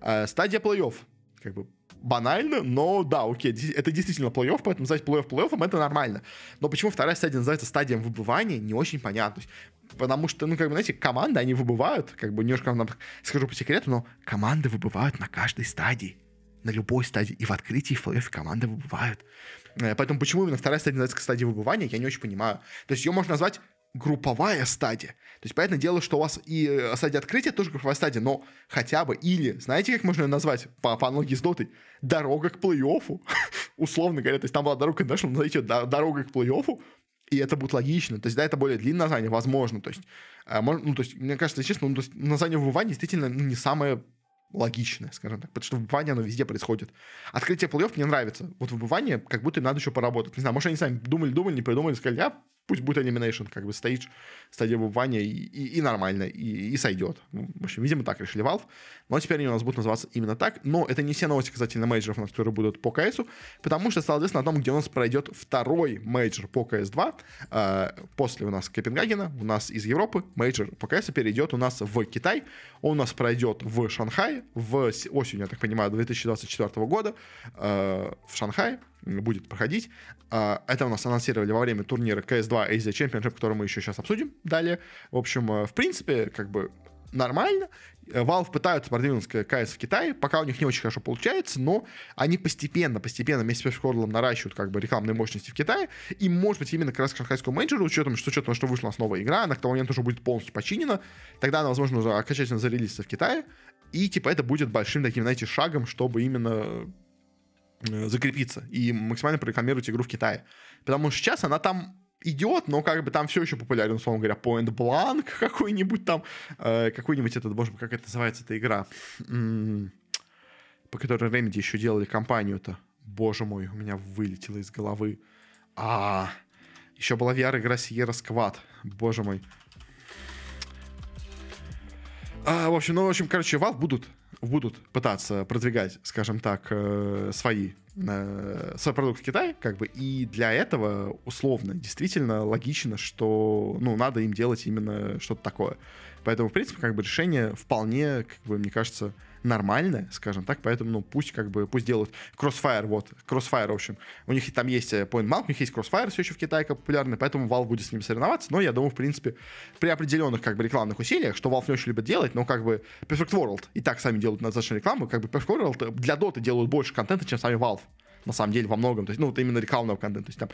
А, стадия плей-офф, как бы, банально, но да, окей, это действительно плей-офф, поэтому назвать плей-офф плей-оффом это нормально. Но почему вторая стадия называется стадием выбывания, не очень понятно. Потому что, ну, как бы, знаете, команды, они выбывают, как бы, немножко вам скажу по секрету, но команды выбывают на каждой стадии на любой стадии. И в открытии, и в плей команды выбывают. Э, поэтому почему именно вторая стадия называется стадия выбывания, я не очень понимаю. То есть ее можно назвать групповая стадия. То есть, понятное дело, что у вас и э, стадия открытия тоже групповая стадия, но хотя бы, или, знаете, как можно ее назвать по, по аналогии с дотой? Дорога к плей-оффу. Условно говоря, то есть там была дорога к нашему, назовите дорога к плей-оффу, и это будет логично. То есть, да, это более длинное название, возможно. То есть, э, ну, то есть, мне кажется, честно, ну, то есть, название выбывания действительно ну, не самое логичное, скажем так, потому что выбывание, оно везде происходит. Открытие плей-офф мне нравится. Вот выбывание, как будто надо еще поработать. Не знаю, может, они сами думали-думали, не придумали, сказали, а пусть будет анимейшн, как бы стоишь, стадия выбывания, и, и, и нормально, и, и сойдет. Ну, в общем, видимо, так решили Valve. Но теперь они у нас будут называться именно так. Но это не все новости касательно мейджеров, которые будут по КСу, потому что стало известно о том, где у нас пройдет второй мейджор по CS2. Э, после у нас Копенгагена, у нас из Европы мейджор по КСу перейдет у нас в Китай. Он у нас пройдет в Шанхае в осенью, я так понимаю, 2024 года э, в Шанхае будет проходить. А, это у нас анонсировали во время турнира CS2 Asia Championship, который мы еще сейчас обсудим далее. В общем, э, в принципе, как бы нормально. Valve пытаются продвинуть CS в Китае, пока у них не очень хорошо получается, но они постепенно, постепенно вместе с Perfect наращивают как бы рекламные мощности в Китае, и, может быть, именно как раз шанхайскому менеджеру, учетом, что учетом, что вышла у нас новая игра, она к тому моменту уже будет полностью починена, тогда она, возможно, уже окончательно зарелизится в Китае, и, типа, это будет большим таким, знаете, шагом, чтобы именно Э, закрепиться и максимально прорекламировать игру в Китае. Потому что сейчас она там идет, но как бы там все еще популярен, условно говоря, Point Blank какой-нибудь там, э, какой-нибудь этот, боже мой, как это называется, эта игра, м-м, по которой Remedy еще делали компанию-то. Боже мой, у меня вылетело из головы. А, еще была VR-игра Sierra Squad. Боже мой. А, в общем, ну, в общем, короче, Valve будут будут пытаться продвигать, скажем так, э, свои э, свой продукт в Китае, как бы, и для этого условно действительно логично, что, ну, надо им делать именно что-то такое. Поэтому, в принципе, как бы решение вполне, как бы, мне кажется, нормальное, скажем так, поэтому, ну, пусть как бы, пусть делают Crossfire, вот, Crossfire, в общем, у них там есть э, Point Blank, у них есть Crossfire все еще в Китае как популярный, поэтому Valve будет с ним соревноваться, но я думаю, в принципе, при определенных, как бы, рекламных усилиях, что Valve не очень любит делать, но, как бы, Perfect World и так сами делают достаточно рекламу, как бы, Perfect World для Dota делают больше контента, чем сами Valve на самом деле, во многом. То есть, ну, вот именно рекламного контента. То есть, там,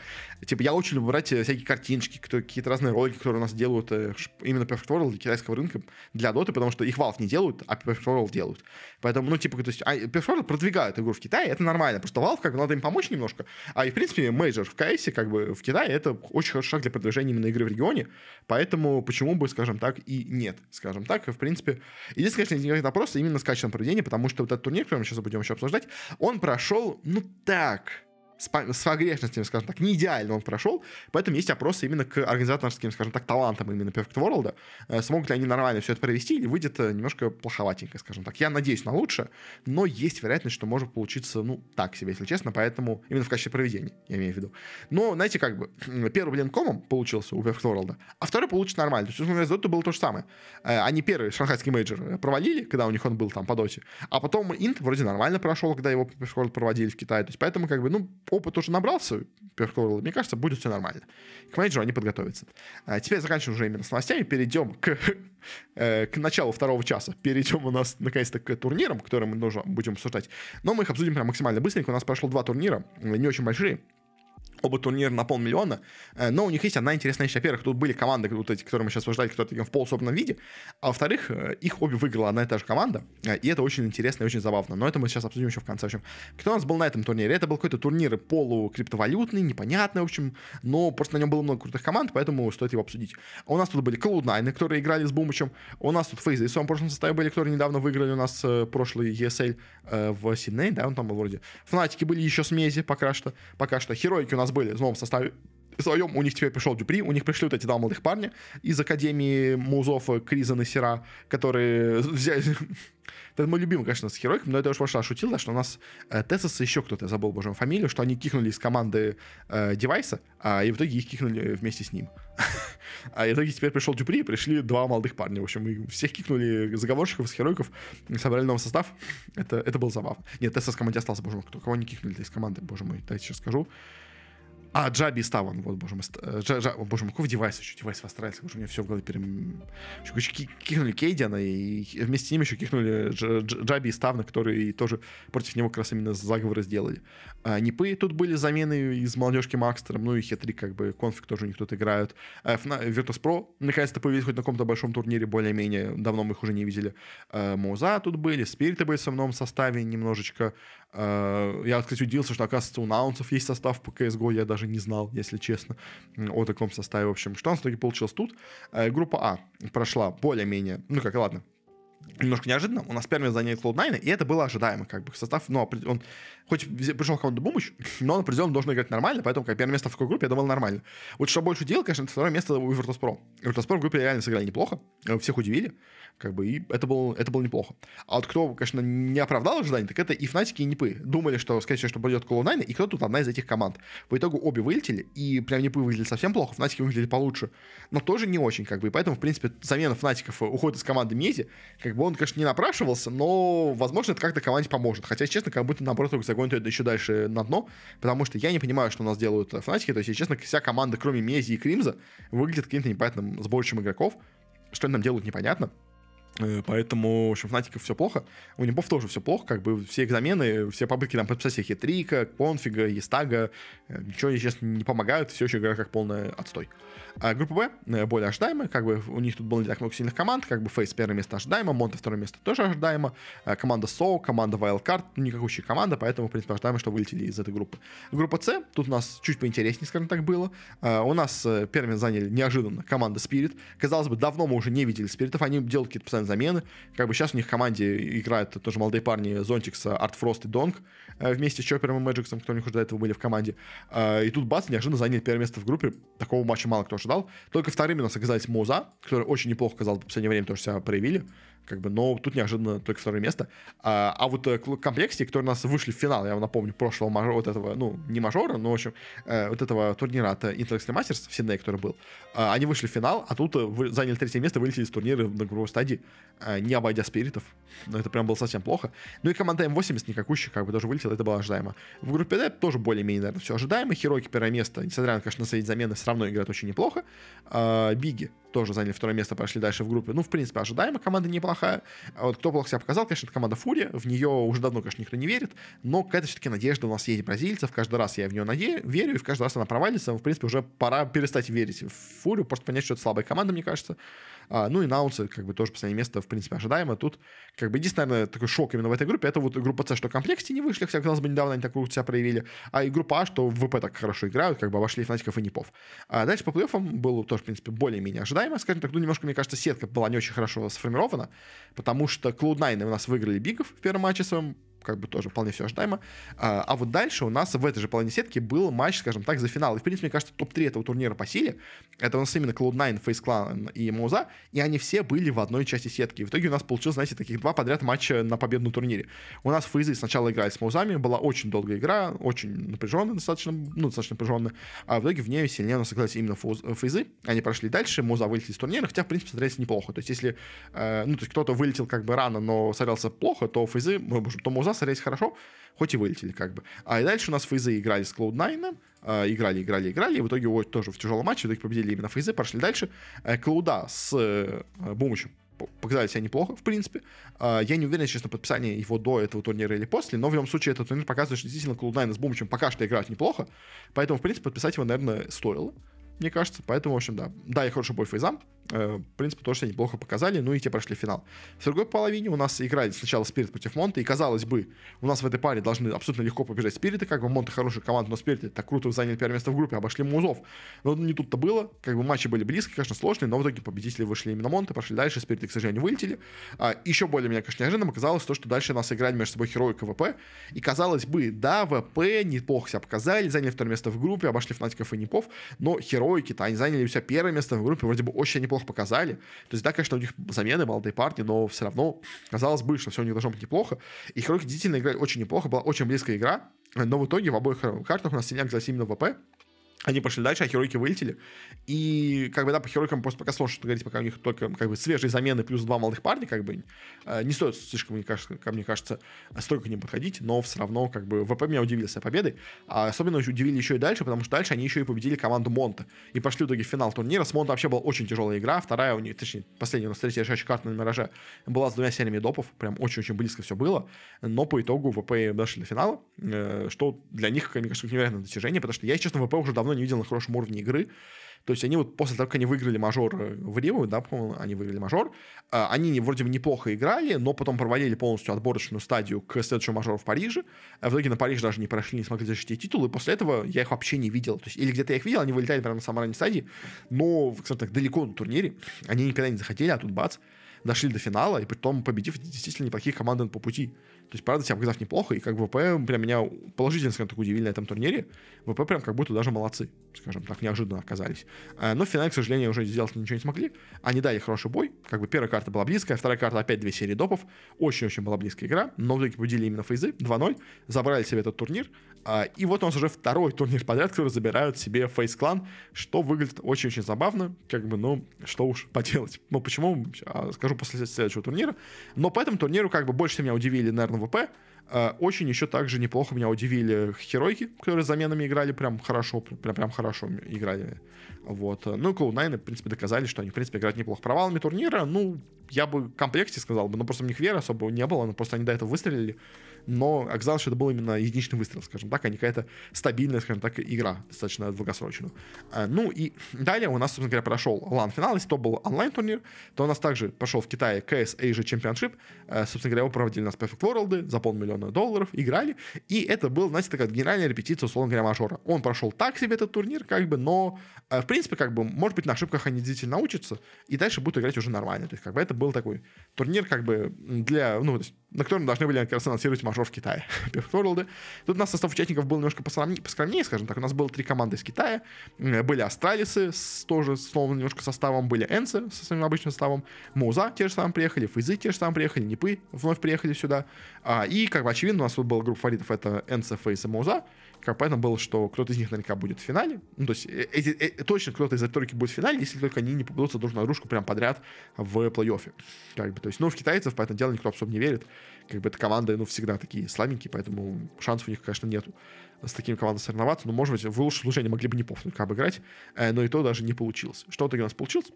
типа, я очень люблю брать э, всякие картиночки, какие-то разные ролики, которые у нас делают э, именно Perfect World для китайского рынка, для Dota, потому что их Valve не делают, а Perfect World делают. Поэтому, ну, типа, то есть, а Perfect World продвигают игру в Китае, это нормально, просто Valve, как бы, надо им помочь немножко. А и, в принципе, мейджор в CS, как бы, в Китае, это очень хороший шаг для продвижения именно игры в регионе, поэтому почему бы, скажем так, и нет, скажем так, в принципе. И здесь, конечно, вопрос именно с качеством проведения, потому что вот этот турнир, который мы сейчас будем еще обсуждать, он прошел, ну, так, так. С, с погрешностями, скажем так, не идеально он прошел, поэтому есть вопросы именно к организаторским, скажем так, талантам именно Perfect World. Э, смогут ли они нормально все это провести или выйдет э, немножко плоховатенько, скажем так. Я надеюсь на лучшее, но есть вероятность, что может получиться, ну, так себе, если честно, поэтому именно в качестве проведения, я имею в виду. Но, знаете, как бы, первый блин комом получился у Perfect World, а второй получится нормально. То есть, условно говоря, было то же самое. Э, они первый шанхайский мейджор провалили, когда у них он был там по доте, а потом Инт вроде нормально прошел, когда его Perfect World проводили в Китае. То есть, поэтому, как бы, ну, опыт уже набрался, Перкорл, мне кажется, будет все нормально. К менеджеру они подготовятся. А теперь заканчиваем уже именно с новостями, перейдем к, э, к началу второго часа. Перейдем у нас, наконец-то, к турнирам, которые мы тоже будем обсуждать. Но мы их обсудим прям максимально быстренько. У нас прошло два турнира, не очень большие оба турнира на полмиллиона, э, но у них есть одна интересная вещь. Во-первых, тут были команды, вот эти, которые мы сейчас обсуждали, которые в полусобранном виде, а во-вторых, э, их обе выиграла одна и та же команда, э, и это очень интересно и очень забавно. Но это мы сейчас обсудим еще в конце. В общем, кто у нас был на этом турнире? Это был какой-то турнир полукриптовалютный, непонятный, в общем, но просто на нем было много крутых команд, поэтому стоит его обсудить. А у нас тут были Cloud9, которые играли с Бумычем, у нас тут Фейзы в своем прошлом составе были, которые недавно выиграли у нас прошлый ESL в Сидней, да, он там был вроде. Фнатики были еще с Мези пока что, пока что. Херойки у нас были в новом составе своем, у них теперь пришел Дюпри, у них пришли вот эти два молодых парня из Академии Музов Криза Насера, которые взяли... Это мой любимый, конечно, с Херойком, но это уж пошла шутил, да, что у нас э, Тесос еще кто-то, я забыл, боже мой, фамилию, что они кикнули из команды э, девайса, а, и в итоге их кикнули вместе с ним. а в итоге теперь пришел Дюпри, и пришли два молодых парня. В общем, мы всех кикнули заговорщиков, с Херойков, собрали новый состав. Это, это было забавно. Нет, Тесос в команде остался, боже мой, кто, кого не кикнули из команды, боже мой, дайте сейчас скажу. А, Джаби и Ставан, вот, боже мой. Э, Джа, Джа, боже мой, какой девайс еще? Девайс в Астральце, боже, у меня все в голове перем... Еще, кикнули Кейдиана, и вместе с ним еще кикнули Джаби и Ставна, которые тоже против него как раз именно заговоры сделали. А, Нипы тут были замены из молодежки Макстером, ну и Хетри, как бы, конфиг тоже у них тут играют. А, Virtus Pro, наконец-то появились хоть на каком-то большом турнире, более-менее, давно мы их уже не видели. А, Муза тут были, Спириты были в новом составе немножечко. А, я, кстати, удивился, что, оказывается, у Наунсов есть состав по CSGO, я даже не знал, если честно, о таком составе. В общем, что у нас в итоге получилось тут? Э, группа А прошла более-менее, ну как, ладно, немножко неожиданно. У нас первыми заняли Cloud9, и это было ожидаемо, как бы состав, ну, он хоть пришел команду помощь, но он определенно должен играть нормально, поэтому как первое место в какой группе, я думал, нормально. Вот что больше делал, конечно, это второе место у Virtus.pro. Virtus.pro в группе реально сыграли неплохо, э, всех удивили, как бы, и это было, это было неплохо. А вот кто, конечно, не оправдал ожиданий, так это и Фнатики, и Нипы. Думали, что, скорее всего, что пойдет Cloud9, и кто тут одна из этих команд. По итогу обе вылетели, и прям Нипы выглядели совсем плохо, Фнатики выглядели получше, но тоже не очень, как бы, и поэтому, в принципе, замена Фнатиков уходит из команды Мези, как бы он, конечно, не напрашивался, но, возможно, это как-то команде поможет. Хотя, честно, как будто, наоборот, загонит это еще дальше на дно, потому что я не понимаю, что у нас делают Фнатики, то есть, если честно, вся команда, кроме Мези и Кримза, выглядит каким-то непонятным сборищем игроков, что они там делают, непонятно. Э, поэтому, в общем, Фнатиков все плохо. У Непов тоже все плохо. Как бы все экзамены, все попытки там подписать себе Хитрика, Конфига, Естага, э, ничего, честно, не помогают. Все еще игра как полный отстой. А группа Б э, более ожидаемая. Как бы у них тут было не так много сильных команд. Как бы Фейс первое место ожидаемо, Монте второе место тоже ожидаемо. Команда Соу, команда Wildcard, никакущая команда, поэтому, в принципе, ожидаемо, что вылетели из этой группы. Группа С, тут у нас чуть поинтереснее, скажем так, было. У нас первыми заняли неожиданно команда Spirit. Казалось бы, давно мы уже не видели Спиритов, они делают какие-то постоянные замены. Как бы сейчас у них в команде играют тоже молодые парни Зонтикс, Арт Фрост и Донг э, вместе с Чопером и Мэджиксом, кто у них уже до этого были в команде. И тут бац, неожиданно заняли первое место в группе. Такого матча мало кто ожидал. Только вторыми у нас оказались Моза, которые очень неплохо, казалось, в последнее время тоже себя проявили как бы, но тут неожиданно только второе место. А, а вот э, комплекте, которые у нас вышли в финал, я вам напомню, прошлого мажора, вот этого, ну, не мажора, но, в общем, э, вот этого турнира от Intel Masters в Сиднее, который был, э, они вышли в финал, а тут заняли третье место, вылетели из турнира на групповой стадии, не обойдя спиритов. Но это прям было совсем плохо. Ну и команда М80 никакущая, как бы, тоже вылетела, это было ожидаемо. В группе D тоже более-менее, наверное, все ожидаемо. Хироки первое место, несмотря на, конечно, на свои замены, все равно играют очень неплохо. Биги тоже заняли второе место, прошли дальше в группе. Ну, в принципе, ожидаемо, команда неплохая. А вот кто плохо себя показал, конечно, это команда Фурия. В нее уже давно, конечно, никто не верит, но какая-то все-таки надежда у нас есть бразильцев. Каждый раз я в нее наде- верю, и в каждый раз она провалится. В принципе, уже пора перестать верить в Фурию, просто понять, что это слабая команда, мне кажется. А, ну и Наунсы, как бы тоже последнее место, в принципе, ожидаемо. Тут, как бы, единственное, такой шок именно в этой группе, это вот группа С, что комплекте не вышли, хотя, казалось бы, недавно они так круто себя проявили, а и группа А, что в ВП так хорошо играют, как бы обошли Фнатиков и Непов. А дальше по плей-оффам было тоже, в принципе, более-менее ожидаемо, скажем так, ну, немножко, мне кажется, сетка была не очень хорошо сформирована, потому что Cloud9 у нас выиграли Бигов в первом матче своем, как бы тоже вполне все ожидаемо. А, а вот дальше у нас в этой же половине сетки был матч, скажем так, за финал. И, в принципе, мне кажется, топ-3 этого турнира по силе. Это у нас именно Cloud9, Face Clan и Муза. И они все были в одной части сетки. И в итоге у нас получилось, знаете, таких два подряд матча на победном турнире. У нас Фейзы сначала играли с Музами, была очень долгая игра, очень напряженная достаточно, ну, достаточно напряженная. А в итоге в ней сильнее у нас оказались именно Фейзы. Они прошли дальше, Муза вылетели из турнира, хотя, в принципе, смотрелись неплохо. То есть, если, э, ну, то есть кто-то вылетел как бы рано, но смотрелся плохо, то Фейзы, то Муза смотрелись хорошо, хоть и вылетели как бы. А и дальше у нас фейзы играли с Cloud9, э, играли, играли, играли, и в итоге вот тоже в тяжелом матче, в итоге победили именно фейзы, пошли дальше. Э, с э, Бумычем показали себя неплохо, в принципе. А, я не уверен, честно, подписание его до этого турнира или после, но в любом случае этот турнир показывает, что действительно Cloud9 с Бумычем пока что играют неплохо, поэтому, в принципе, подписать его, наверное, стоило мне кажется. Поэтому, в общем, да. Да, и хороший бой фейзам. Э, в принципе, тоже себя неплохо показали. Ну и те прошли финал. В другой половине у нас играли сначала Спирит против Монта. И, казалось бы, у нас в этой паре должны абсолютно легко побежать Спириты. Как бы Монта хорошая команда, но Спириты так круто заняли первое место в группе, обошли Музов. Но не тут-то было. Как бы матчи были близкие, конечно, сложные, но в итоге победители вышли именно Монта, пошли дальше. Спириты, к сожалению, вылетели. А, еще более меня, конечно, неожиданным оказалось то, что дальше нас играли между собой Хероик и ВП. И, казалось бы, да, ВП неплохо себя показали, заняли второе место в группе, обошли Фнатиков и Непов, но Хероики-то они заняли себя первое место в группе, вроде бы очень неплохо показали. То есть, да, конечно, у них замены, молодые парни, но все равно казалось бы, что все у них должно быть неплохо. И Хероики действительно играли очень неплохо, была очень близкая игра, но в итоге в обоих картах у нас синяк взялся именно ВП. Они пошли дальше, а херойки вылетели. И, как бы, да, по херойкам просто пока сложно что говорить, пока у них только, как бы, свежие замены плюс два молодых парня, как бы, э, не стоит слишком, мне кажется, ко мне кажется, столько к ним подходить, но все равно, как бы, ВП меня удивили своей победой. А особенно удивили еще и дальше, потому что дальше они еще и победили команду Монта. И пошли в итоге в финал турнира. С Монта вообще была очень тяжелая игра. Вторая у них, точнее, последняя у нас третья решающая карта на Мираже была с двумя сериями допов. Прям очень-очень близко все было. Но по итогу ВП дошли до финала, э, что для них, мне кажется, невероятное достижение, потому что я, честно, ВП уже давно не видел на хорошем уровне игры. То есть они вот после того, как они выиграли мажор э, в Рио, да, по-моему, они выиграли мажор, а, они вроде бы неплохо играли, но потом проводили полностью отборочную стадию к следующему мажору в Париже. А в итоге на Париж даже не прошли, не смогли защитить титул, и после этого я их вообще не видел. То есть, или где-то я их видел, они вылетали прямо на самой ранней стадии, но, скажем так, далеко на турнире они никогда не захотели, а тут бац, дошли до финала, и потом победив действительно неплохие команды по пути. То есть, правда, себя показав неплохо, и как ВП прям меня положительно, скажем так, удивили на этом турнире. ВП прям как будто даже молодцы, скажем так, неожиданно оказались. А, но в финале, к сожалению, уже сделать ничего не смогли. Они дали хороший бой, как бы первая карта была близкая, вторая карта опять две серии допов. Очень-очень была близкая игра, но в итоге победили именно фейзы 2-0, забрали себе этот турнир. А, и вот у нас уже второй турнир подряд, который забирают себе Фейс Клан, что выглядит очень-очень забавно, как бы, ну, что уж поделать. Ну, почему, а, скажу после следующего турнира. Но по этому турниру как бы больше меня удивили, наверное, ВП. А, очень еще также неплохо меня удивили херойки, которые с заменами играли прям хорошо, прям, прям хорошо играли. Вот. Ну и Cloud9, в принципе, доказали, что они, в принципе, играют неплохо. Провалами турнира, ну, я бы комплекте сказал бы, но просто у них веры особо не было, но просто они до этого выстрелили но оказалось, что это был именно единичный выстрел, скажем так, а не какая-то стабильная, скажем так, игра, достаточно долгосрочная. А, ну и далее у нас, собственно говоря, прошел лан-финал, если то был онлайн-турнир, то у нас также пошел в Китае CS Asia Championship, а, собственно говоря, его проводили у нас Perfect World за полмиллиона долларов, играли, и это был, знаете, такая генеральная репетиция, условно говоря, мажора. Он прошел так себе этот турнир, как бы, но, а, в принципе, как бы, может быть, на ошибках они действительно научатся, и дальше будут играть уже нормально. То есть, как бы, это был такой турнир, как бы, для, ну, то есть, на котором должны были как раз анонсировать мажор в Китае. World. Тут у нас состав участников был немножко поскромнее, скажем так. У нас было три команды из Китая. Были Астралисы с, тоже с новым немножко составом. Были Энсы со своим обычным составом. Муза те же самые приехали. Фейзы те же самые приехали. Нипы вновь приехали сюда. А, и, как бы очевидно, у нас вот была группа фаворитов. Это Энсы, Фейз и Муза. Как понятно было, что кто-то из них наверняка будет в финале. Ну, то есть э, эти, э, точно кто-то из этой тройки будет в финале, если только они не попадутся друг на дружку прям подряд в плей-оффе. Как бы, то есть, ну, в китайцев, по этому делу никто особо не верит. Как бы, это команды, ну, всегда такие слабенькие, поэтому шансов у них, конечно, нету с такими командами соревноваться. Но, может быть, в лучшем случае они могли бы не повторить, как бы играть, э, но и то даже не получилось. Что в итоге у нас получилось?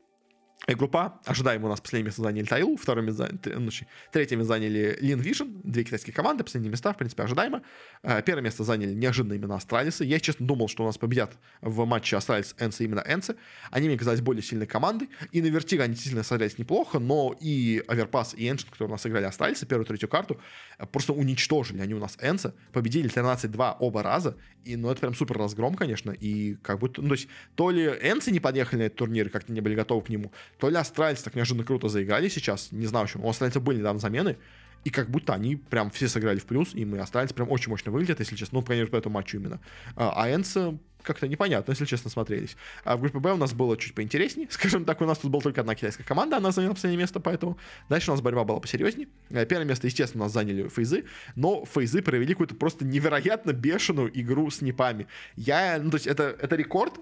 И группа, ожидаемо у нас последнее место заняли TYLOO, место, ну, третье место заняли Lynn Vision, две китайские команды, последние места, в принципе, ожидаемо. Э, первое место заняли неожиданно именно Астралисы. Я, честно, думал, что у нас победят в матче Астралис Энсы именно Энсы. Они мне казались более сильной командой. И на Vertigo они действительно смотрелись неплохо, но и Overpass, и Ancient, которые у нас сыграли Астралисы, первую третью карту, э, просто уничтожили они у нас Энса, победили 13-2 оба раза. И, ну, это прям супер разгром, конечно. И как будто, ну, то есть, то ли Энсы не подъехали на этот турнир, как-то не были готовы к нему, то ли Астральцы так неожиданно круто заиграли сейчас. Не знаю, почему. У Астральцев были недавно замены. И как будто они прям все сыграли в плюс, и Астралис прям очень мощно выглядят, если честно. Ну, мере, по этому матчу именно. А, а Энса как-то непонятно, если честно, смотрелись. А в группе Б у нас было чуть поинтереснее. Скажем так, у нас тут была только одна китайская команда, она заняла последнее место, поэтому дальше у нас борьба была посерьезнее. Э, первое место, естественно, у нас заняли фейзы, но фейзы провели какую-то просто невероятно бешеную игру с непами. Я, ну, то есть это, это рекорд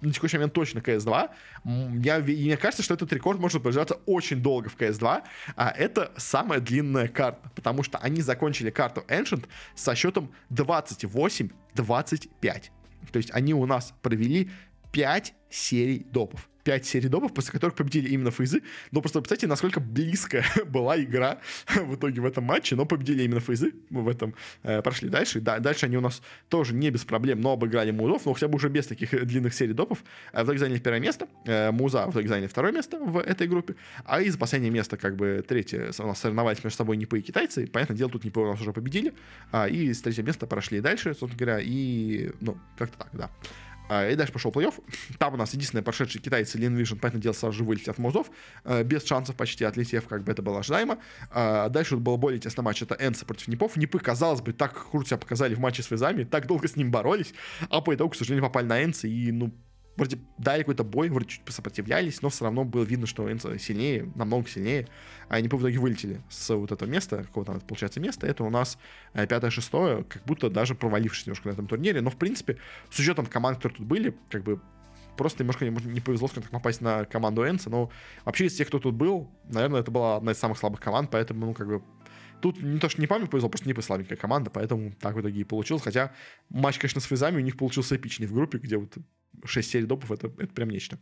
на текущий момент точно CS2. Я, мне кажется, что этот рекорд может продолжаться очень долго в CS2, а это самая длинная карта, потому что они закончили карту Ancient со счетом 28-25. То есть они у нас провели 5 серий допов. 5 серий допов, после которых победили именно фейзы. Но просто представьте, насколько близкая была игра в итоге в этом матче, но победили именно фейзы в этом, э, прошли дальше. Да, дальше они у нас тоже не без проблем, но обыграли музов, но хотя бы уже без таких длинных серий допов. Э, в итоге заняли первое место, э, муза в итоге заняли второе место в этой группе, а из последнее место, как бы третье, у нас соревновались между собой НИПы и китайцы, понятное дело, тут НИПы у нас уже победили, а, и с третьего места прошли дальше, собственно говоря, и, ну, как-то так, да. А, и дальше пошел плей-офф. Там у нас единственное прошедшие китайцы Lynn Vision, понятное дело, сразу же вылетели от музов, э, без шансов почти отлетев, как бы это было ожидаемо. А, дальше был более тесный матч, это Энса против Непов. Непы, казалось бы, так круто себя показали в матче с Визами, так долго с ним боролись, а по итогу, к сожалению, попали на Энса, и, ну, вроде дали какой-то бой, вроде чуть посопротивлялись, но все равно было видно, что Энса сильнее, намного сильнее. А они по итоге вылетели с вот этого места, какого там получается места. Это у нас э, пятое-шестое, как будто даже провалившись немножко на этом турнире. Но, в принципе, с учетом команд, которые тут были, как бы просто немножко не повезло, скажем так, попасть на команду Энца, но вообще из тех, кто тут был, наверное, это была одна из самых слабых команд, поэтому, ну, как бы, Тут не то, что не память повезло, просто не слабенькая команда, поэтому так в итоге и получилось. Хотя матч, конечно, с фризами у них получился эпичный в группе, где вот 6 серий допов, это, это прям нечто.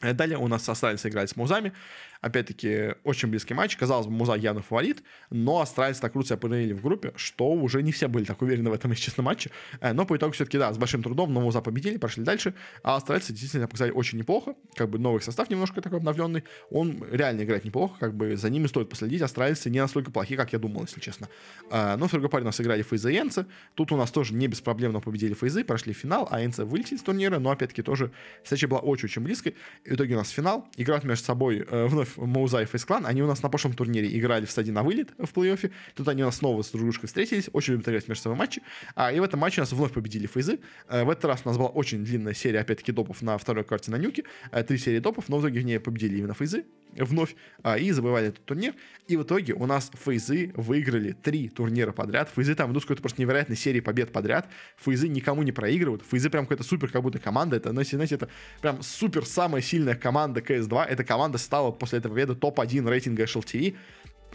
Далее у нас остались играть с Музами. Опять-таки, очень близкий матч. Казалось бы, Муза явно фаворит, но австралийцы так круто себя проявили в группе, что уже не все были так уверены в этом, если честно, матче. Э, но по итогу все-таки, да, с большим трудом, но Муза победили, прошли дальше. А австралийцы действительно показали очень неплохо. Как бы новый состав немножко такой обновленный. Он реально играет неплохо, как бы за ними стоит последить. Австралийцы не настолько плохие, как я думал, если честно. Э, но в другой паре нас играли Энцы. Тут у нас тоже не беспроблемно победили Фейзы, прошли финал, а Энцы вылетели с турнира, но опять-таки тоже встреча была очень-очень близкой. И в итоге у нас финал. Играют между собой э, вновь Мауза и Фейз Клан, они у нас на прошлом турнире играли в стадии на вылет в плей-оффе. Тут они у нас снова с дружкой встретились, очень любят играть между собой матчи. А, и в этом матче у нас вновь победили фейзы. А, в этот раз у нас была очень длинная серия, опять-таки, допов на второй карте на нюке. А, три серии допов, но в итоге в ней победили именно фейзы вновь а, и забывали этот турнир. И в итоге у нас фейзы выиграли три турнира подряд. Фейзы там идут с какой-то просто невероятной серии побед подряд. Фейзы никому не проигрывают. Фейзы прям какая-то супер как будто команда. Это, знаете, это прям супер самая сильная команда CS2. Эта команда стала после этого победы топ-1 рейтинга HLTV.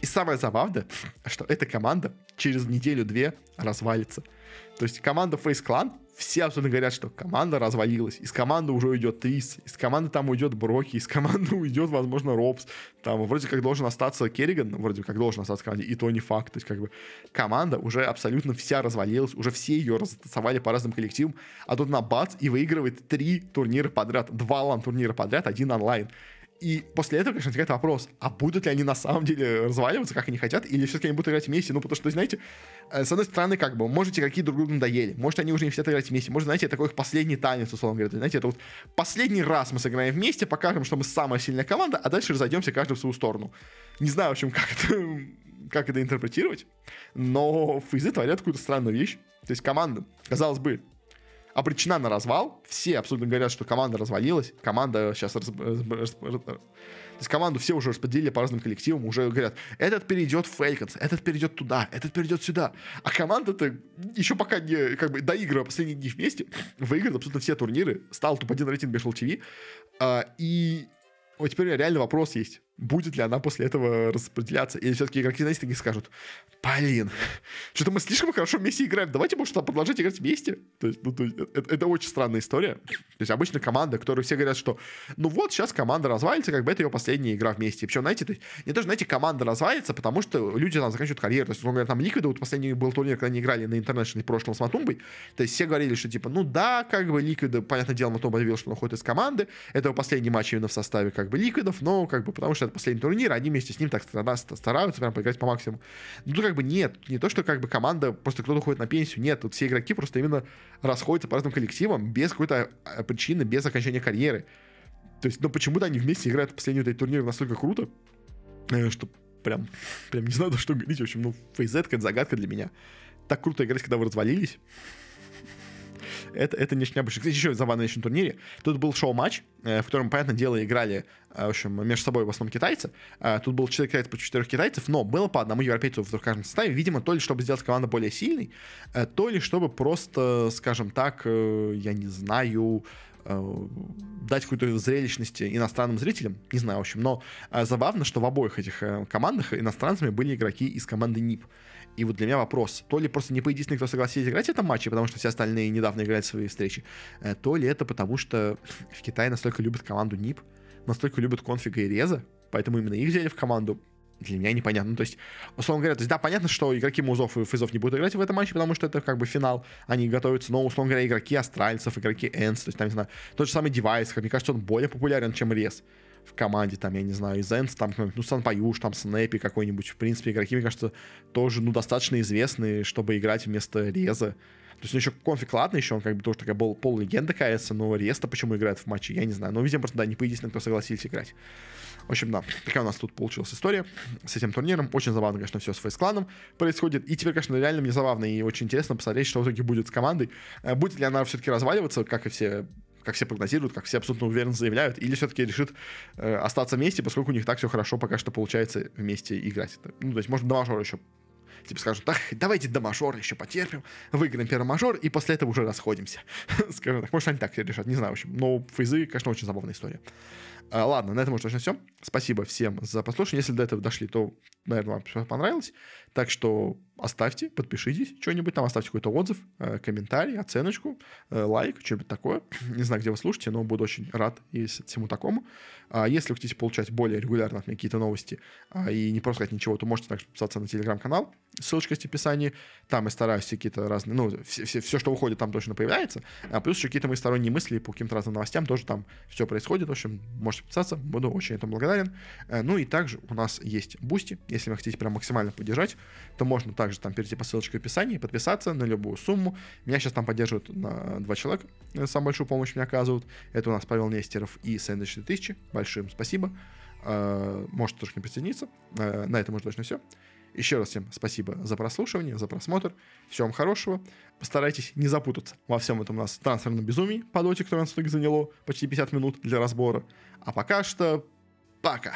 И самое забавное, что эта команда через неделю-две развалится. То есть команда Face Clan, все абсолютно говорят, что команда развалилась. Из команды уже уйдет Трис, из команды там уйдет Броки, из команды уйдет, возможно, Робс. Там вроде как должен остаться Керриган, вроде как должен остаться команде, и то не факт. То есть как бы команда уже абсолютно вся развалилась, уже все ее растасовали по разным коллективам, а тут на бац и выигрывает три турнира подряд, два лан-турнира подряд, один онлайн. И после этого, конечно, возникает вопрос, а будут ли они на самом деле разваливаться, как они хотят, или все-таки они будут играть вместе? Ну, потому что, знаете, э, с одной стороны, как бы, может, игроки друг другу надоели, может, они уже не хотят играть вместе, может, знаете, такой их последний танец, условно говоря, знаете, это вот последний раз мы сыграем вместе, покажем, что мы самая сильная команда, а дальше разойдемся каждый в свою сторону. Не знаю, в общем, как это, как это интерпретировать, но фейзы творят какую-то странную вещь. То есть команда, казалось бы, обречена на развал. Все абсолютно говорят, что команда развалилась. Команда сейчас... Раз... То есть команду все уже распределили по разным коллективам, уже говорят, этот перейдет в Фейконс, этот перейдет туда, этот перейдет сюда. А команда-то еще пока не, как бы, доигрывая последние дни вместе, выиграет абсолютно все турниры, стал топ-1 рейтинг Bashal TV, а, и вот теперь у меня реально вопрос есть будет ли она после этого распределяться. Или все-таки игроки, знаете, такие скажут, блин, что-то мы слишком хорошо вместе играем, давайте, может, продолжать играть вместе. То есть, ну, то есть это, это очень странная история. То есть обычно команда, которые все говорят, что ну вот, сейчас команда развалится, как бы это ее последняя игра вместе. Причем, знаете, то есть, не то, что, знаете, команда развалится, потому что люди там заканчивают карьеру. То есть, например, там Ликвиды, вот последний был турнир, когда они играли на интернешнл прошлом с Матумбой, то есть все говорили, что типа, ну да, как бы Ликвиды, понятное дело, Матумба объявил, что он уходит из команды, это его последний матч именно в составе как бы Ликвидов, но как бы потому что это последний турнир, они вместе с ним так стараются прям поиграть по максимуму. Ну, тут как бы нет, не то, что как бы команда, просто кто-то уходит на пенсию, нет, тут все игроки просто именно расходятся по разным коллективам без какой-то а, причины, без окончания карьеры. То есть, ну почему-то они вместе играют в последний этот турнир настолько круто, э, что прям, прям не знаю, что говорить. В общем, ну, фейзет это загадка для меня. Так круто играть, когда вы развалились это, это нечто необычное. Кстати, еще забавно на турнире. Тут был шоу-матч, э, в котором, понятное дело, играли, э, в общем, между собой в основном китайцы. Э, тут был 4 китайцев против 4 китайцев, но было по одному европейцу в каждом составе. Видимо, то ли чтобы сделать команду более сильной, то ли чтобы просто, скажем так, я не знаю, дать какую-то зрелищность иностранным зрителям, не знаю, в общем, но э, забавно, что в обоих этих э, командах иностранцами были игроки из команды НИП. И вот для меня вопрос, то ли просто не единственный, кто согласился играть в этом матче, потому что все остальные недавно играли свои встречи, э, то ли это потому, что в Китае настолько любят команду НИП, настолько любят конфига и реза, поэтому именно их взяли в команду, для меня непонятно. Ну, то есть, условно говоря, то есть, да, понятно, что игроки Музов и Фейзов не будут играть в этом матче, потому что это как бы финал, они готовятся, но, условно говоря, игроки Астральцев, игроки Энс, то есть, там, не знаю, тот же самый Девайс, как мне кажется, он более популярен, чем Рез в команде, там, я не знаю, из Энс, там, ну, SunPayus, там, Snappi какой-нибудь, в принципе, игроки, мне кажется, тоже, ну, достаточно известные, чтобы играть вместо Реза. То есть, ну, еще конфиг, ладно, еще он как бы тоже такая пол, пол-легенда КС, но Реста почему играет в матче, я не знаю. Но, видимо, просто, да, не поединственный, кто согласился играть. В общем, да, такая у нас тут получилась история с этим турниром. Очень забавно, конечно, все с фейс-кланом происходит. И теперь, конечно, реально мне забавно и очень интересно посмотреть, что в итоге будет с командой. Э, будет ли она все-таки разваливаться, как и все как все прогнозируют, как все абсолютно уверенно заявляют, или все-таки решит э, остаться вместе, поскольку у них так все хорошо пока что получается вместе играть. Ну, то есть, может, до мажора еще типа скажут, так, давайте до мажора еще потерпим, выиграем первый мажор, и после этого уже расходимся. Скажем так, может, они так решат, не знаю, в общем. Но фейзы, конечно, очень забавная история. А, ладно, на этом уже точно все. Спасибо всем за прослушивание. Если до этого дошли, то, наверное, вам понравилось. Так что оставьте, подпишитесь, что-нибудь там, оставьте какой-то отзыв, э, комментарий, оценочку, э, лайк, что-нибудь такое. Не знаю, где вы слушаете, но буду очень рад всему такому. А если вы хотите получать более регулярно от меня какие-то новости а, и не просто сказать ничего, то можете также подписаться на телеграм-канал. Ссылочка есть в описании. Там я стараюсь какие-то разные, ну, все, все, все, что выходит, там точно появляется. А плюс еще какие-то мои сторонние мысли по каким-то разным новостям тоже там все происходит. В общем, можете подписаться, буду очень этому благодарен. Э, ну и также у нас есть Бусти. Если вы хотите прям максимально поддержать, то можно также там перейти по ссылочке в описании, подписаться на любую сумму. Меня сейчас там поддерживают на два человека. Э, самую большую помощь мне оказывают. Это у нас Павел Нестеров и Сэндвич 2000. Большим спасибо. Э, можете тоже не присоединиться. На этом уже точно все. Еще раз всем спасибо за прослушивание, за просмотр. Всем хорошего. Постарайтесь не запутаться во всем этом у нас трансферном безумии по доте, которое нас заняло почти 50 минут для разбора. А пока что пока.